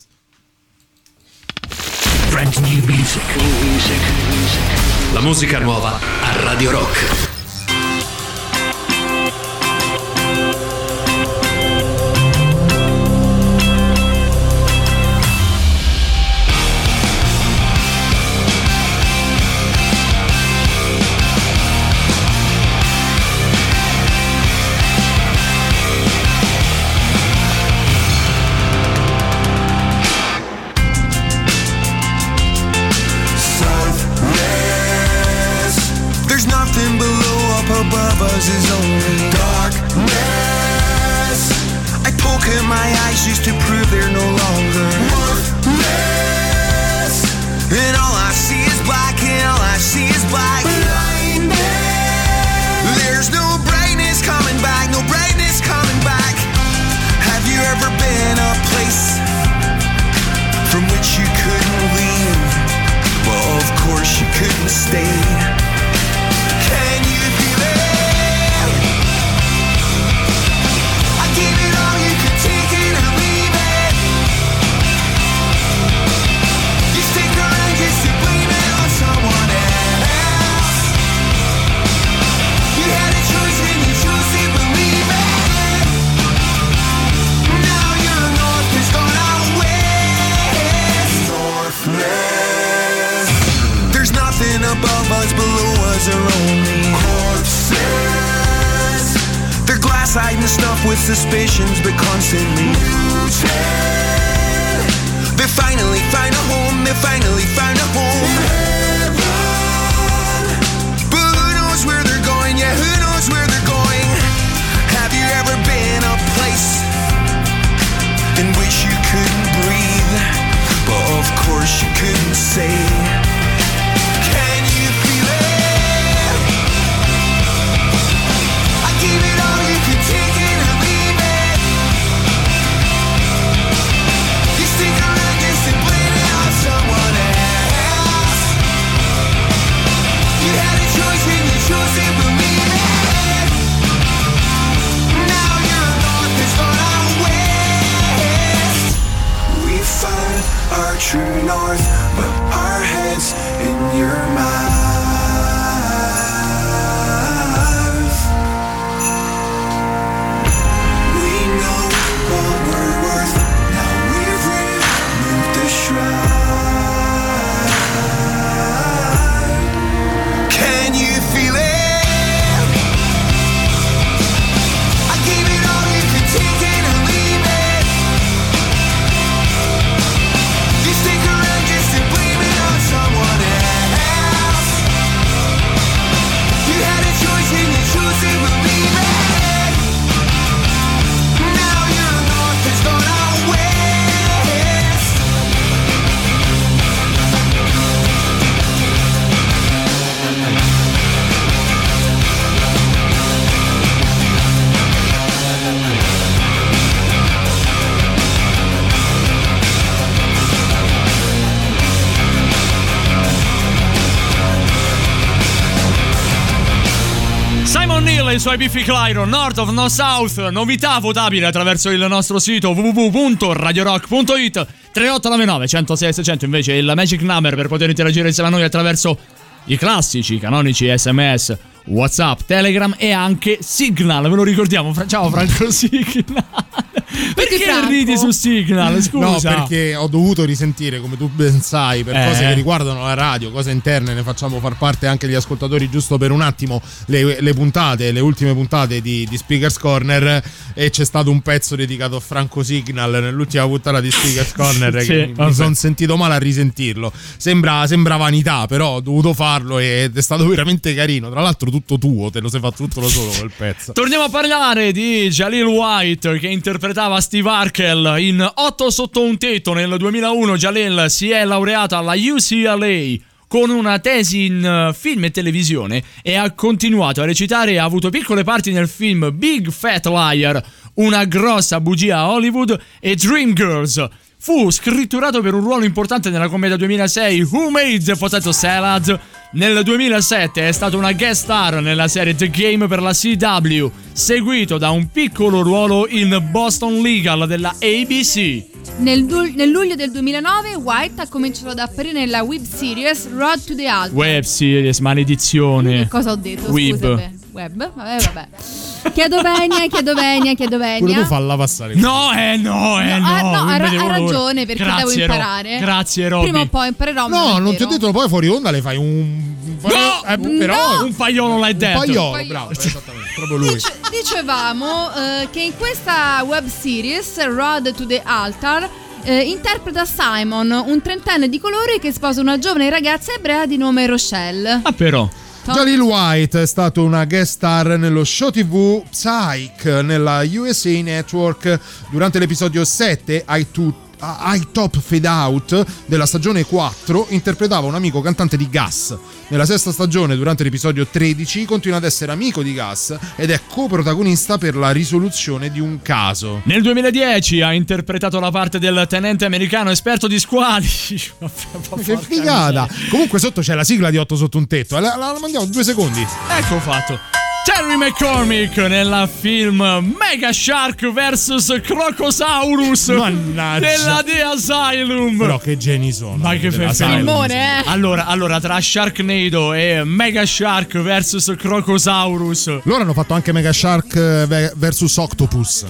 Brand new music. La musica nuova a Radio Rock. Us is only darkness. I poke in my eyes just to prove they're no longer worthless. And all I see is black, and all I see is black. Blindness. There's no brightness coming back, no brightness coming back. Have you ever been a place from which you couldn't leave? Well, of course you couldn't stay. Suspicions, but constantly Simon Neal e i suoi Biffy Clyro, North of No South, novità votabile attraverso il nostro sito www.radiorock.it 3899 106 600 invece il magic number per poter interagire insieme a noi attraverso i classici canonici sms whatsapp telegram e anche signal. Ve lo ricordiamo ciao Franco signal perché Franco? ridi su signal scusa No, perché ho dovuto risentire, come tu ben sai, per Eh. cose che riguardano la radio, cose interne, ne facciamo far parte anche gli ascoltatori giusto per un attimo le, le puntate, le ultime puntate di, di Speakers Corner e c'è stato un pezzo dedicato a Franco Signal nell'ultima puntata di Speakers Corner <laughs> Sì, che mi- vabbè. mi sono sentito male a risentirlo. Sembra, sembra vanità, però ho dovuto farlo ed è stato veramente carino. Tra l'altro tutto tuo, te lo sei fatto tutto da solo quel pezzo. Torniamo a parlare di Jalil White che interpretava Steve Harkel in 8 sotto un tetto nel 2001. Jalil si è laureato alla UCLA con una tesi in eh, film e televisione e ha continuato a recitare e ha avuto piccole parti nel film Big Fat Liar, una grossa bugia a Hollywood e Dreamgirls. Fu scritturato per un ruolo importante nella commedia 2006 Who Made the Potato Salad, Nel 2007 è stata una guest star nella serie The Game per la CW, seguito da un piccolo ruolo in Boston Legal della ABC. Nel, du- nel luglio del 2009 White ha cominciato ad apparire nella web series Road to the Altar. Web series, maledizione. Cosa ho detto? Web. Scusa, beh. Web? Vabbè, vabbè. Chiedo venia, chiedo venia, chiedo Pure venia. tu falla passare. No, eh no, eh no. Ah, no, non ha, ra- vedevo ha l'ora. ragione perché Grazie, devo Ro- imparare. Grazie, Robby. Prima o poi imparerò. ma No, è non ti ho vero. detto, poi fuori onda le fai un. No, eh, però. un pagliolo l'hai Un detto. pagliolo, bravo, <laughs> esattamente, proprio lui. Dice- dicevamo eh, che in questa web series Road to the Altar eh, interpreta Simon, un trentenne di colore che sposa una giovane ragazza ebrea di nome Rochelle. Ah, però. Jalil White è stato una guest star nello show TV Psych nella USA Network. Durante l'episodio 7 I, to- I Top Fade Out della stagione 4 interpretava un amico cantante di Gas. Nella sesta stagione, durante l'episodio 13, continua ad essere amico di Gas ed è coprotagonista per la risoluzione di un caso. Nel 2010 ha interpretato la parte del tenente americano esperto di squali. <laughs> Che figata! Comunque sotto c'è la sigla di 8 sotto un tetto. eh, La, la- la mandiamo due secondi. Ecco fatto. Terry McCormick nel film Mega Shark vs Crocosaurus Mannaggia. della The Asylum. Però che geni sono. Ma che feffa. Filmone, eh. Allora, allora, tra Sharknado e Mega Shark vs Crocosaurus. Loro hanno fatto anche Mega Shark eh, versus Octopus.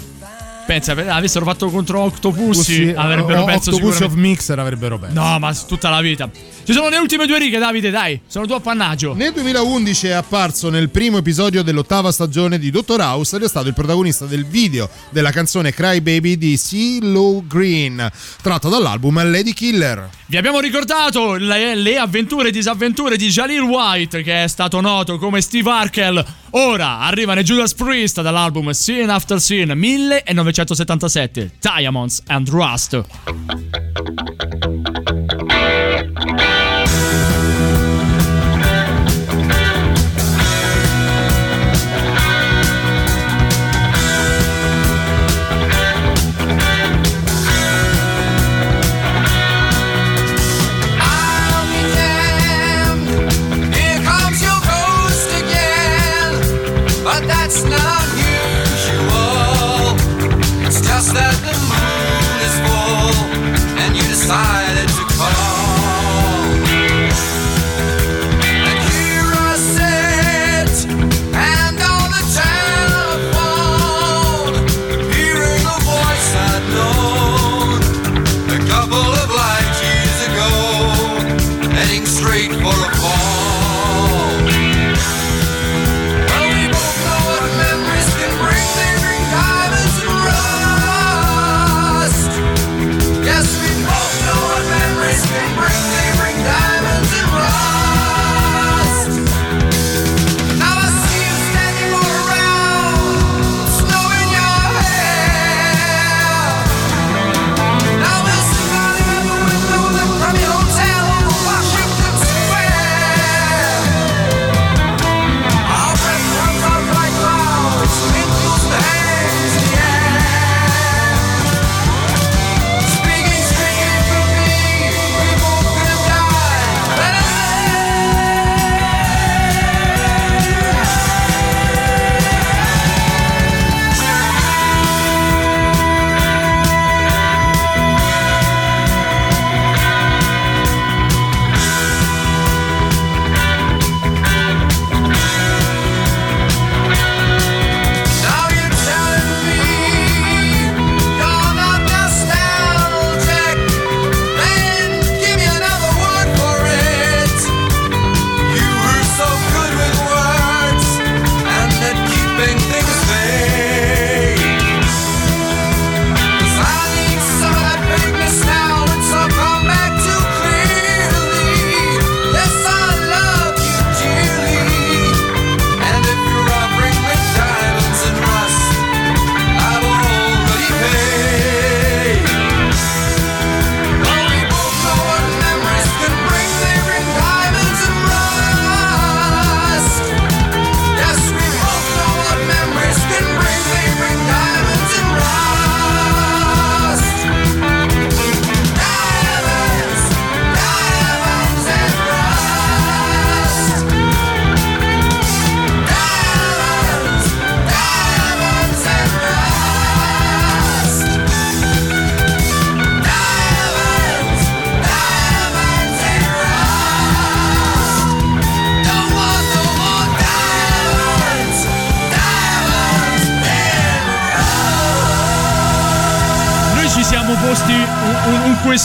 Pensa, avessero fatto contro Octopussy, avrebbero o- perso Octopus sicuramente. of Mixer avrebbero perso. No, ma tutta la vita. Ci sono le ultime due righe, Davide, dai. Sono tuo appannaggio. Nel 2011 è apparso nel primo episodio dell'ottava stagione di Dottor House ed è stato il protagonista del video della canzone Cry Baby di CeeLo Green, tratto dall'album Lady Killer. Vi abbiamo ricordato le, le avventure e disavventure di Jalil White, che è stato noto come Steve Harkel. Ora arrivano i Judas Priest dall'album Scene After Scene 1977, Diamonds and Rust.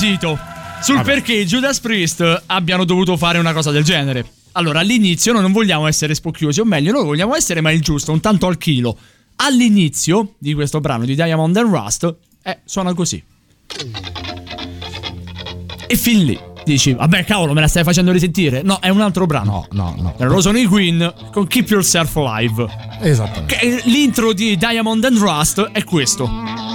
Quesito sul Vabbè. perché Judas Priest abbiano dovuto fare una cosa del genere. Allora, all'inizio noi non vogliamo essere spocchiosi, o meglio, noi vogliamo essere ma il giusto, un tanto al chilo. All'inizio di questo brano di Diamond and Rust, eh, suona così. E fin lì dici, vabbè, cavolo, me la stai facendo risentire? No, è un altro brano. No, no, Lo sono i Queen con Keep Yourself Alive. Esattamente. Che l'intro di Diamond and Rust è questo.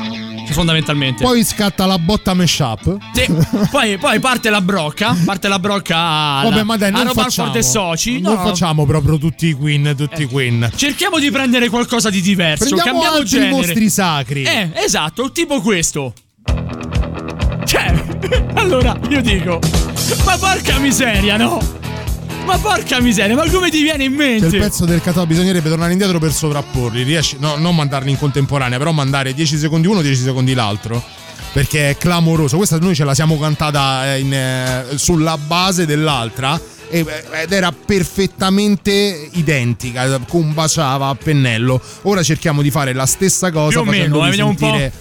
<laughs> Fondamentalmente. Poi scatta la botta mashup. Sì, <laughs> poi, poi parte la brocca. Parte la brocca a, Vabbè, ma dai, a non facciamo. E Soci. Non No, facciamo proprio tutti i Queen, tutti i Queen. Cerchiamo di prendere qualcosa di diverso. Prendiamo cambiamo altri genere. mostri sacri. Eh, esatto, tipo questo. Cioè, <laughs> allora io dico, ma porca miseria, no? Ma porca miseria, ma come ti viene in C'è il mente? pezzo del catalogo, bisognerebbe tornare indietro per sovrapporli. Riesci, no, non mandarli in contemporanea, però mandare 10 secondi uno, 10 secondi l'altro. Perché è clamoroso. Questa noi ce la siamo cantata eh, in, eh, sulla base dell'altra. eh, Ed era perfettamente identica, combaciava a pennello. Ora cerchiamo di fare la stessa cosa. Più o meno, vediamo un po'. sentire-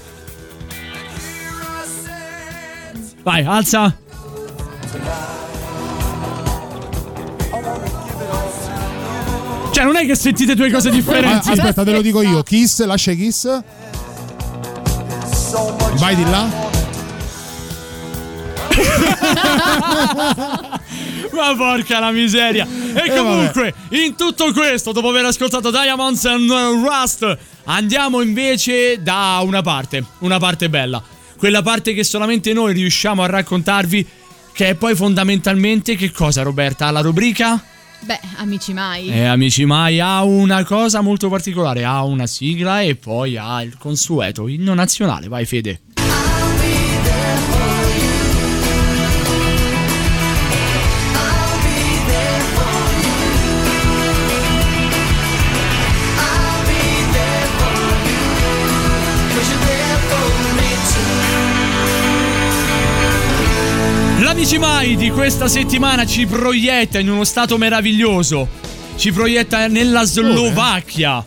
Vai, alza. Cioè, non è che sentite due cose differenti. Ah, aspetta, te lo dico io. Kiss, lascia i Kiss. Vai di là. <laughs> Ma porca la miseria! E Eh, comunque, in tutto questo, dopo aver ascoltato Diamonds and Rust, andiamo invece da una parte, una parte bella. Quella parte che solamente noi riusciamo a raccontarvi, che è poi fondamentalmente che cosa, Roberta? La rubrica? Beh, amici mai. Eh, amici mai, ha una cosa molto particolare, ha una sigla e poi ha il consueto inno nazionale. Vai Fede. Mai di questa settimana ci proietta in uno stato meraviglioso. Ci proietta nella Slovacchia.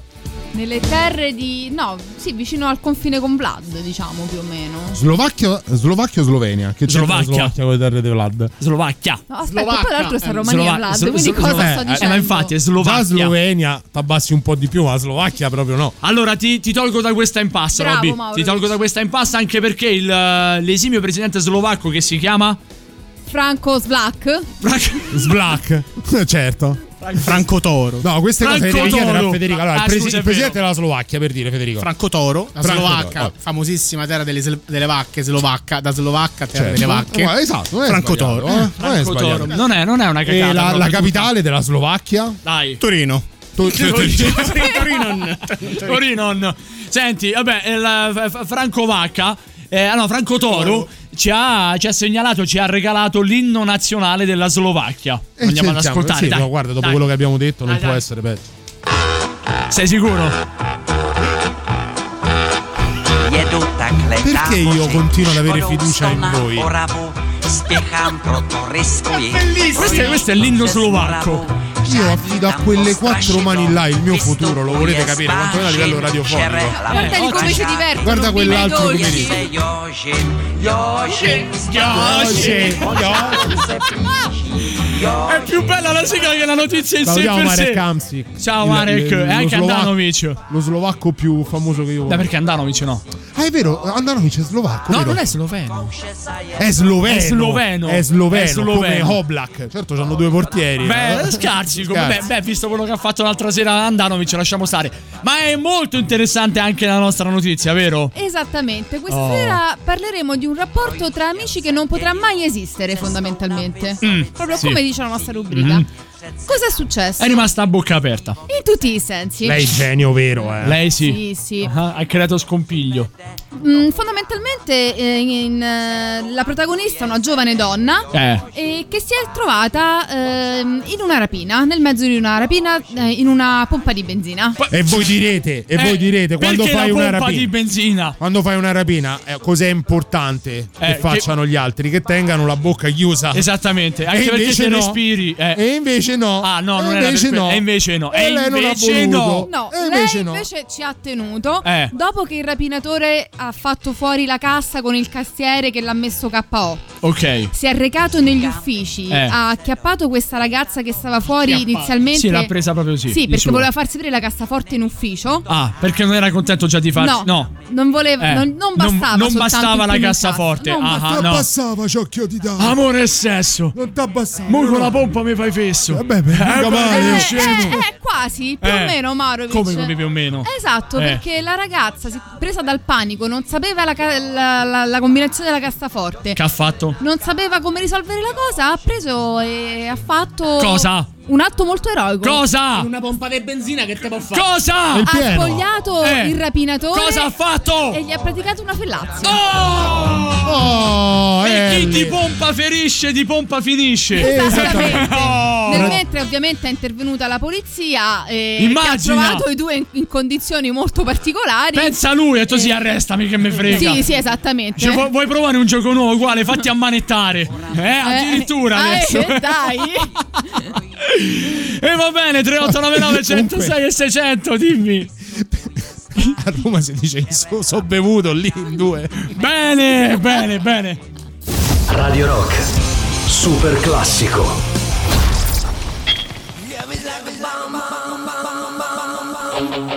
Nelle terre di. No, sì, vicino al confine con Vlad, diciamo più o meno. Slovacchia, Slovacchia o Slovenia? Che c'è Slovacchia. Slovacchia con le terre di Vlad? Slovacchia. No, aspetta, poi l'altro sta Romania Slova- Vlad, Slo- quindi Slo- cosa eh, sto eh, dicendo? ma infatti è Slovacchia. Già Slovenia t'abbassi un po' di più, ma Slovacchia proprio no. Allora ti, ti tolgo da questa impasse, Bravo, Robby. Ti tolgo da questa impasse anche perché il, eh, l'esimio presidente slovacco che si chiama Franco Svlak. Sblack. certo. Franco Toro. No, queste cose Franco devi chiedere a Toro. Federico. Allora, Ah, il, presi- scusa, è il presidente della Slovacchia, per dire, Federico. Franco Toro, la Franco Slovacca, Toro, famosissima terra delle, sel- delle vacche, Slovacca, da Slovacca, terra Certo. delle vacche. Guarda, esatto, non è Franco sbagliato, Toro. eh. Non è Franco sbagliato. Toro. Non è, non è una E cagata. la, proprio la tutta. capitale della Slovacchia? Dai. Torino. Tu- Torino. Torinon. Senti, vabbè, il, f- Franco Vacca, eh, ah no, Franco Toro ci ha, ci ha segnalato, ci ha regalato l'inno nazionale della Slovacchia. E Andiamo ad ascoltare. sì, dai. no, guarda, dopo Dai. quello che abbiamo detto, non Dai, può dai. essere peggio. Sei sicuro? Perché io continuo ad avere fiducia in voi? Questo è, questo è l'inno slovacco. Io affido a quelle quattro mani là il mio futuro, lo volete capire, quantomeno a livello radiofonico. Guarda di come ci divertono. Guarda quell'altro che dolci. mi È più bella la sigla che la notizia in sé per Marek sé. Hamsik. Ciao Marek, e lo anche slovacco- Andanovic. Lo slovacco più famoso che io Dai, perché Andanovic no? Ah, è vero, Andanovic è slovacco. No, vero? non è sloveno. È sloveno. È sloveno. È sloveno. È sloveno. Come Oblak. Certo, hanno due portieri. Beh, eh. Scarsi. beh, beh, visto quello che ha fatto l'altra sera Andanovic, lasciamo stare. Ma è molto interessante anche la nostra notizia, vero? Esattamente, questa Oh. sera parleremo di un rapporto tra amici che non potrà mai esistere fondamentalmente. Mm, Proprio sì. come dice la nostra rubrica. Mhm. Cosa è successo? È rimasta a bocca aperta. In tutti i sensi. Lei è genio vero, eh. Lei sì. Sì, sì. Ah, ha creato scompiglio. Mm, fondamentalmente eh, in, eh, la protagonista è una giovane donna Eh. e che si è trovata ehm, in una rapina, nel mezzo di una rapina eh, in una pompa di benzina. E voi direte, e Eh, voi direte, quando fai la una pompa rapina. di benzina? Quando fai una rapina, eh, cos'è importante Eh, che facciano gli altri? Che tengano la bocca chiusa. Esattamente, anche E perché se no. respiri. eh. E invece no. Ah, no, E non era invece per no. E invece no. E lei non ha invece no. voluto. No, E lei invece no. invece ci ha tenuto Eh. dopo che il rapinatore ha fatto fuori la cassa con il cassiere che l'ha messo KO. Ok. Si è recato negli uffici, Eh. ha acchiappato questa ragazza che stava fuori Acchiappato. inizialmente. Sì, l'ha presa proprio sì, Sì, perché sua. voleva farsi aprire la cassaforte in ufficio. Ah, perché non era contento già di farsi. No, non voleva, Eh, non, non bastava. non soltanto bastava la cassaforte. Non Ah, bastava. no. Abbassava ciocchio di dà. Amore e sesso. Non t'abbassava. Mo con la pompa mi fai fesso. Vabbè, beh, mica beh, male. Eh, scemo. eh, eh, quasi, più Eh, o meno Marovic. Come come più o meno? Esatto, Eh. perché la ragazza, presa dal panico, non sapeva la, la- la- la combinazione della cassaforte. Che ha fatto? non sapeva come risolvere la cosa, ha preso e ha fatto. Cosa? Un atto molto eroico. Cosa? Una pompa di benzina che te può fare? Cosa? Ha spogliato Eh. il rapinatore. Cosa ha fatto? E gli ha praticato una fellazio. Oh, e chi di pompa ferisce, di pompa finisce. Esattamente. Oh. Nel mentre ovviamente è intervenuta la polizia e che ha Immagina. trovato i due in, in condizioni molto particolari. Pensa a lui, ha detto sì, arrestami che me frega. Sì, sì, esattamente. Cioè, vu- vuoi provare un gioco nuovo uguale? Fatti ammanettare. Eh, addirittura Ah, adesso. eh, dai. <laughs> <laughs> <laughs> E va bene, 3899 106 e 600, dimmi. <laughs> A Roma si dice so, so bevuto lì in due. Bene, bene, bene. Radio Rock, super classico. Love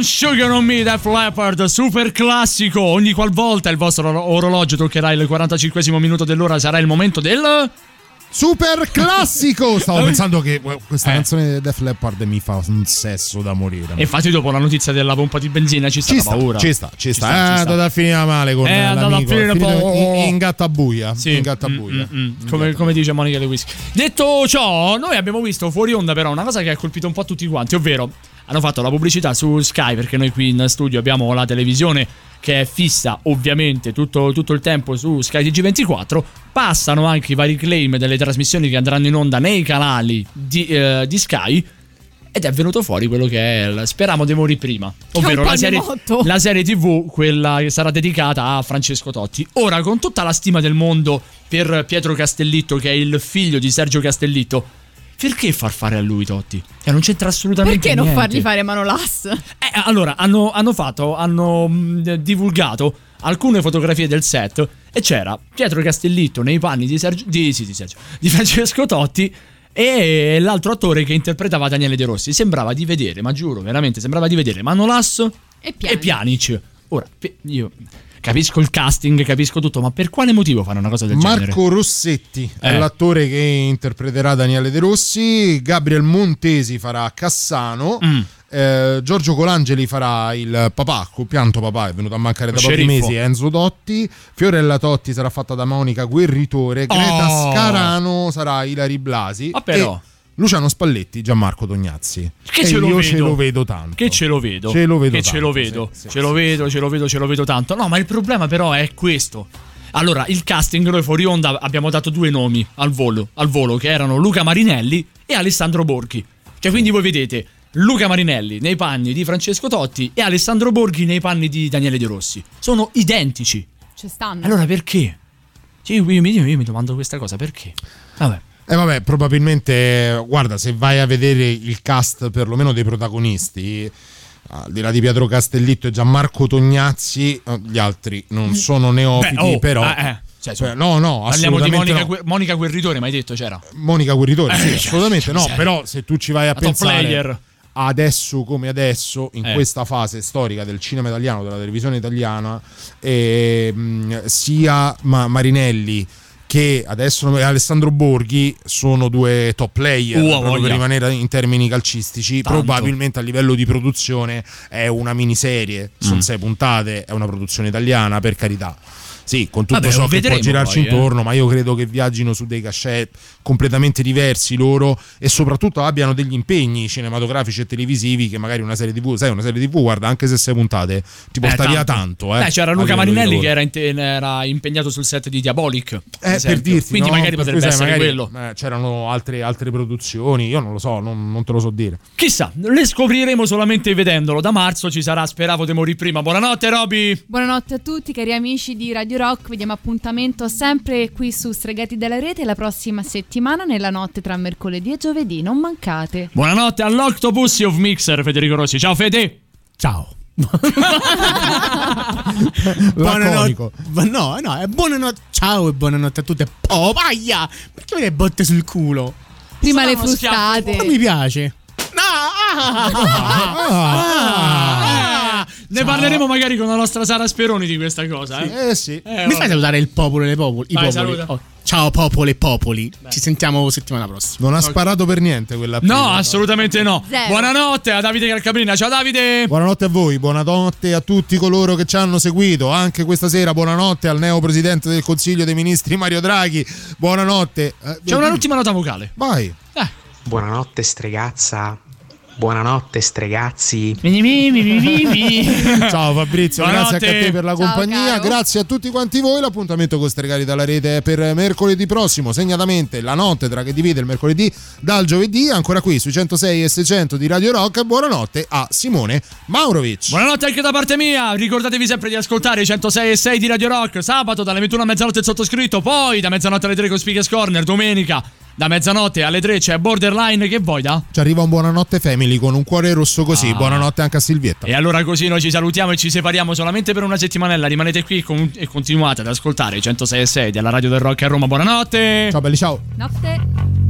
some sugar on me, Def Leppard, super classico. Ogni qualvolta il vostro oro- orologio toccherà il 45 minuto dell'ora, sarà il momento del. Super classico! <laughs> Stavo pensando che questa Eh. canzone di Def Leppard mi fa un sesso da morire. E infatti, dopo la notizia della pompa di benzina, ci sta Ci sta, paura. ci sta, ci sta. ci È sta. andata a finire male con È andata a finire È finito po'- in, in gattabuia. Sì. In gattabuia. Mm, mm, mm. Come, come dice Monica De Whisky. Detto ciò, noi abbiamo visto fuori onda, però, una cosa che ha colpito un po' tutti quanti, ovvero hanno fatto la pubblicità su Sky, perché noi qui in studio abbiamo la televisione che è fissa ovviamente tutto, tutto il tempo su Sky TG24. Passano anche i vari claim delle trasmissioni che andranno in onda nei canali di, eh, di Sky. Ed è venuto fuori quello che è il Speramo de morì prima, ovvero la serie, la serie TV, quella che sarà dedicata a Francesco Totti. Ora, con tutta la stima del mondo per Pietro Castellitto, che è il figlio di Sergio Castellitto, perché far fare a lui Totti? Che non c'entra assolutamente Perché non niente. fargli fare Manolas? Eh, allora, hanno, hanno fatto, hanno mh, divulgato alcune fotografie del set e c'era Pietro Castellitto nei panni di, Sergio, di, sì, di, Sergio, di Francesco Totti e l'altro attore che interpretava Daniele De Rossi. Sembrava di vedere, ma giuro, veramente, sembrava di vedere Manolas E e Pjanic. Ora, io capisco il casting, capisco tutto, ma per quale motivo fare una cosa del genere? Marco Rossetti è Eh. l'attore che interpreterà Daniele De Rossi. Gabriel Montesi farà Cassano. Mm. eh, Giorgio Colangeli farà il papà, compianto papà, è venuto a mancare da pochi mesi, Enzo Dotti. Fiorella Totti sarà fatta da Monica Guerritore. Greta Oh. Scarano sarà Ilari Blasi. Ah, però. E Luciano Spalletti, Gianmarco Tognazzi. Che E ce lo io vedo. ce lo vedo tanto. Che ce lo vedo. Ce lo vedo Che tanto, ce lo sì, vedo. sì, ce lo vedo, ce lo vedo, ce lo vedo tanto. No, ma il problema però è questo. Allora, il casting noi fuori onda abbiamo dato due nomi al volo, al volo che erano Luca Marinelli e Alessandro Borghi. Cioè, quindi voi vedete Luca Marinelli nei panni di Francesco Totti e Alessandro Borghi nei panni di Daniele De Rossi. Sono identici. Ci stanno. Allora perché? Cioè, io, io mi- io mi domando questa cosa, perché? Vabbè. E vabbè, probabilmente, guarda, se vai a vedere il cast perlomeno dei protagonisti, al di là di Pietro Castellitto e Gianmarco Tognazzi, eh, gli altri non sono neofiti, Beh, oh, però... eh, eh. Cioè, Cioè, no, no, Parliamo di Monica, no. Monica Guerritore, mai detto c'era. Monica Guerritore, sì, Eh, assolutamente no, cioè, però se tu ci vai a la pensare player. adesso come adesso, in Eh. questa fase storica del cinema italiano, della televisione italiana, ehm, sia Ma- Marinelli che adesso Alessandro Borghi sono due top player Uh, per rimanere in termini calcistici Tanto. probabilmente a livello di produzione è una miniserie sono Mm. sei puntate è una produzione italiana per carità sì, con tutto Vabbè, ciò che può girarci poi, eh. intorno, ma io credo che viaggino su dei cachet completamente diversi loro e soprattutto abbiano degli impegni cinematografici e televisivi che magari una serie TV, sai, una serie TV, guarda, anche se sei puntate, ti porta Eh, via tanto. Eh, Beh, c'era Luca Marinelli che era, in te- era impegnato sul set di Diabolic. Eh, per dirti, Quindi no? magari potrebbe sai, essere magari, quello. eh, c'erano altre, altre produzioni, io non lo so, non, non te lo so dire. Chissà, le scopriremo solamente vedendolo. Da marzo ci sarà Speravo di morire prima. Buonanotte, Roby. Buonanotte a tutti cari amici di Radio Rock, vediamo appuntamento sempre qui su Stregati della Rete la prossima settimana nella notte tra mercoledì e giovedì, non mancate. Buonanotte all'Octopussy of Mixer, Federico Rossi. Ciao, Fede. Ciao. <laughs> Buonanotte. No, no, è buonanotte. Ciao e buonanotte a tutte. Oh, paia! Perché mi dai botte sul culo? Prima Sarà le frustate. Non mi piace. Ah, ne parleremo magari con la nostra Sara Speroni di questa cosa. Eh, Eh sì. Eh, mi fai salutare il popolo e le popoli? I Vai, popoli. saluta. Oh, ciao popolo e popoli. Ci sentiamo settimana prossima. Non ha sparato per niente quella No, prima. assolutamente no. Zero. Buonanotte a Davide Calcabrina. Ciao, Davide. Buonanotte a voi, buonanotte a tutti coloro che ci hanno seguito. Anche questa sera, buonanotte al neo presidente del Consiglio dei Ministri Mario Draghi. Buonanotte. Eh, C'è un'ultima nota vocale. Vai. Buonanotte stregazza. Buonanotte stregazzi. <laughs> Ciao Fabrizio, Buonanotte. grazie anche a te per la Ciao, compagnia, caro. grazie a tutti quanti voi. L'appuntamento con Stregati dalla rete è per mercoledì prossimo, segnatamente la notte tra che divide il mercoledì dal giovedì, ancora qui sui 106 e 600 di Radio Rock. Buonanotte a Simone Maurovic. Buonanotte anche da parte mia. Ricordatevi sempre di ascoltare i 106 e 6 di Radio Rock. Sabato dalle 21 a mezzanotte il sottoscritto. Poi da mezzanotte alle 3 con Speakers Corner. Domenica da mezzanotte alle 3 c'è Borderline. Che vuoi da? Ci arriva un buonanotte family con un cuore rosso così. Ah. Buonanotte anche a Silvietta. E allora così noi ci salutiamo e ci separiamo solamente per una settimanella. Rimanete qui con- e continuate ad ascoltare i 106 e 6 della Radio del Rock a Roma. Buonanotte. Ciao belli, ciao. Notte.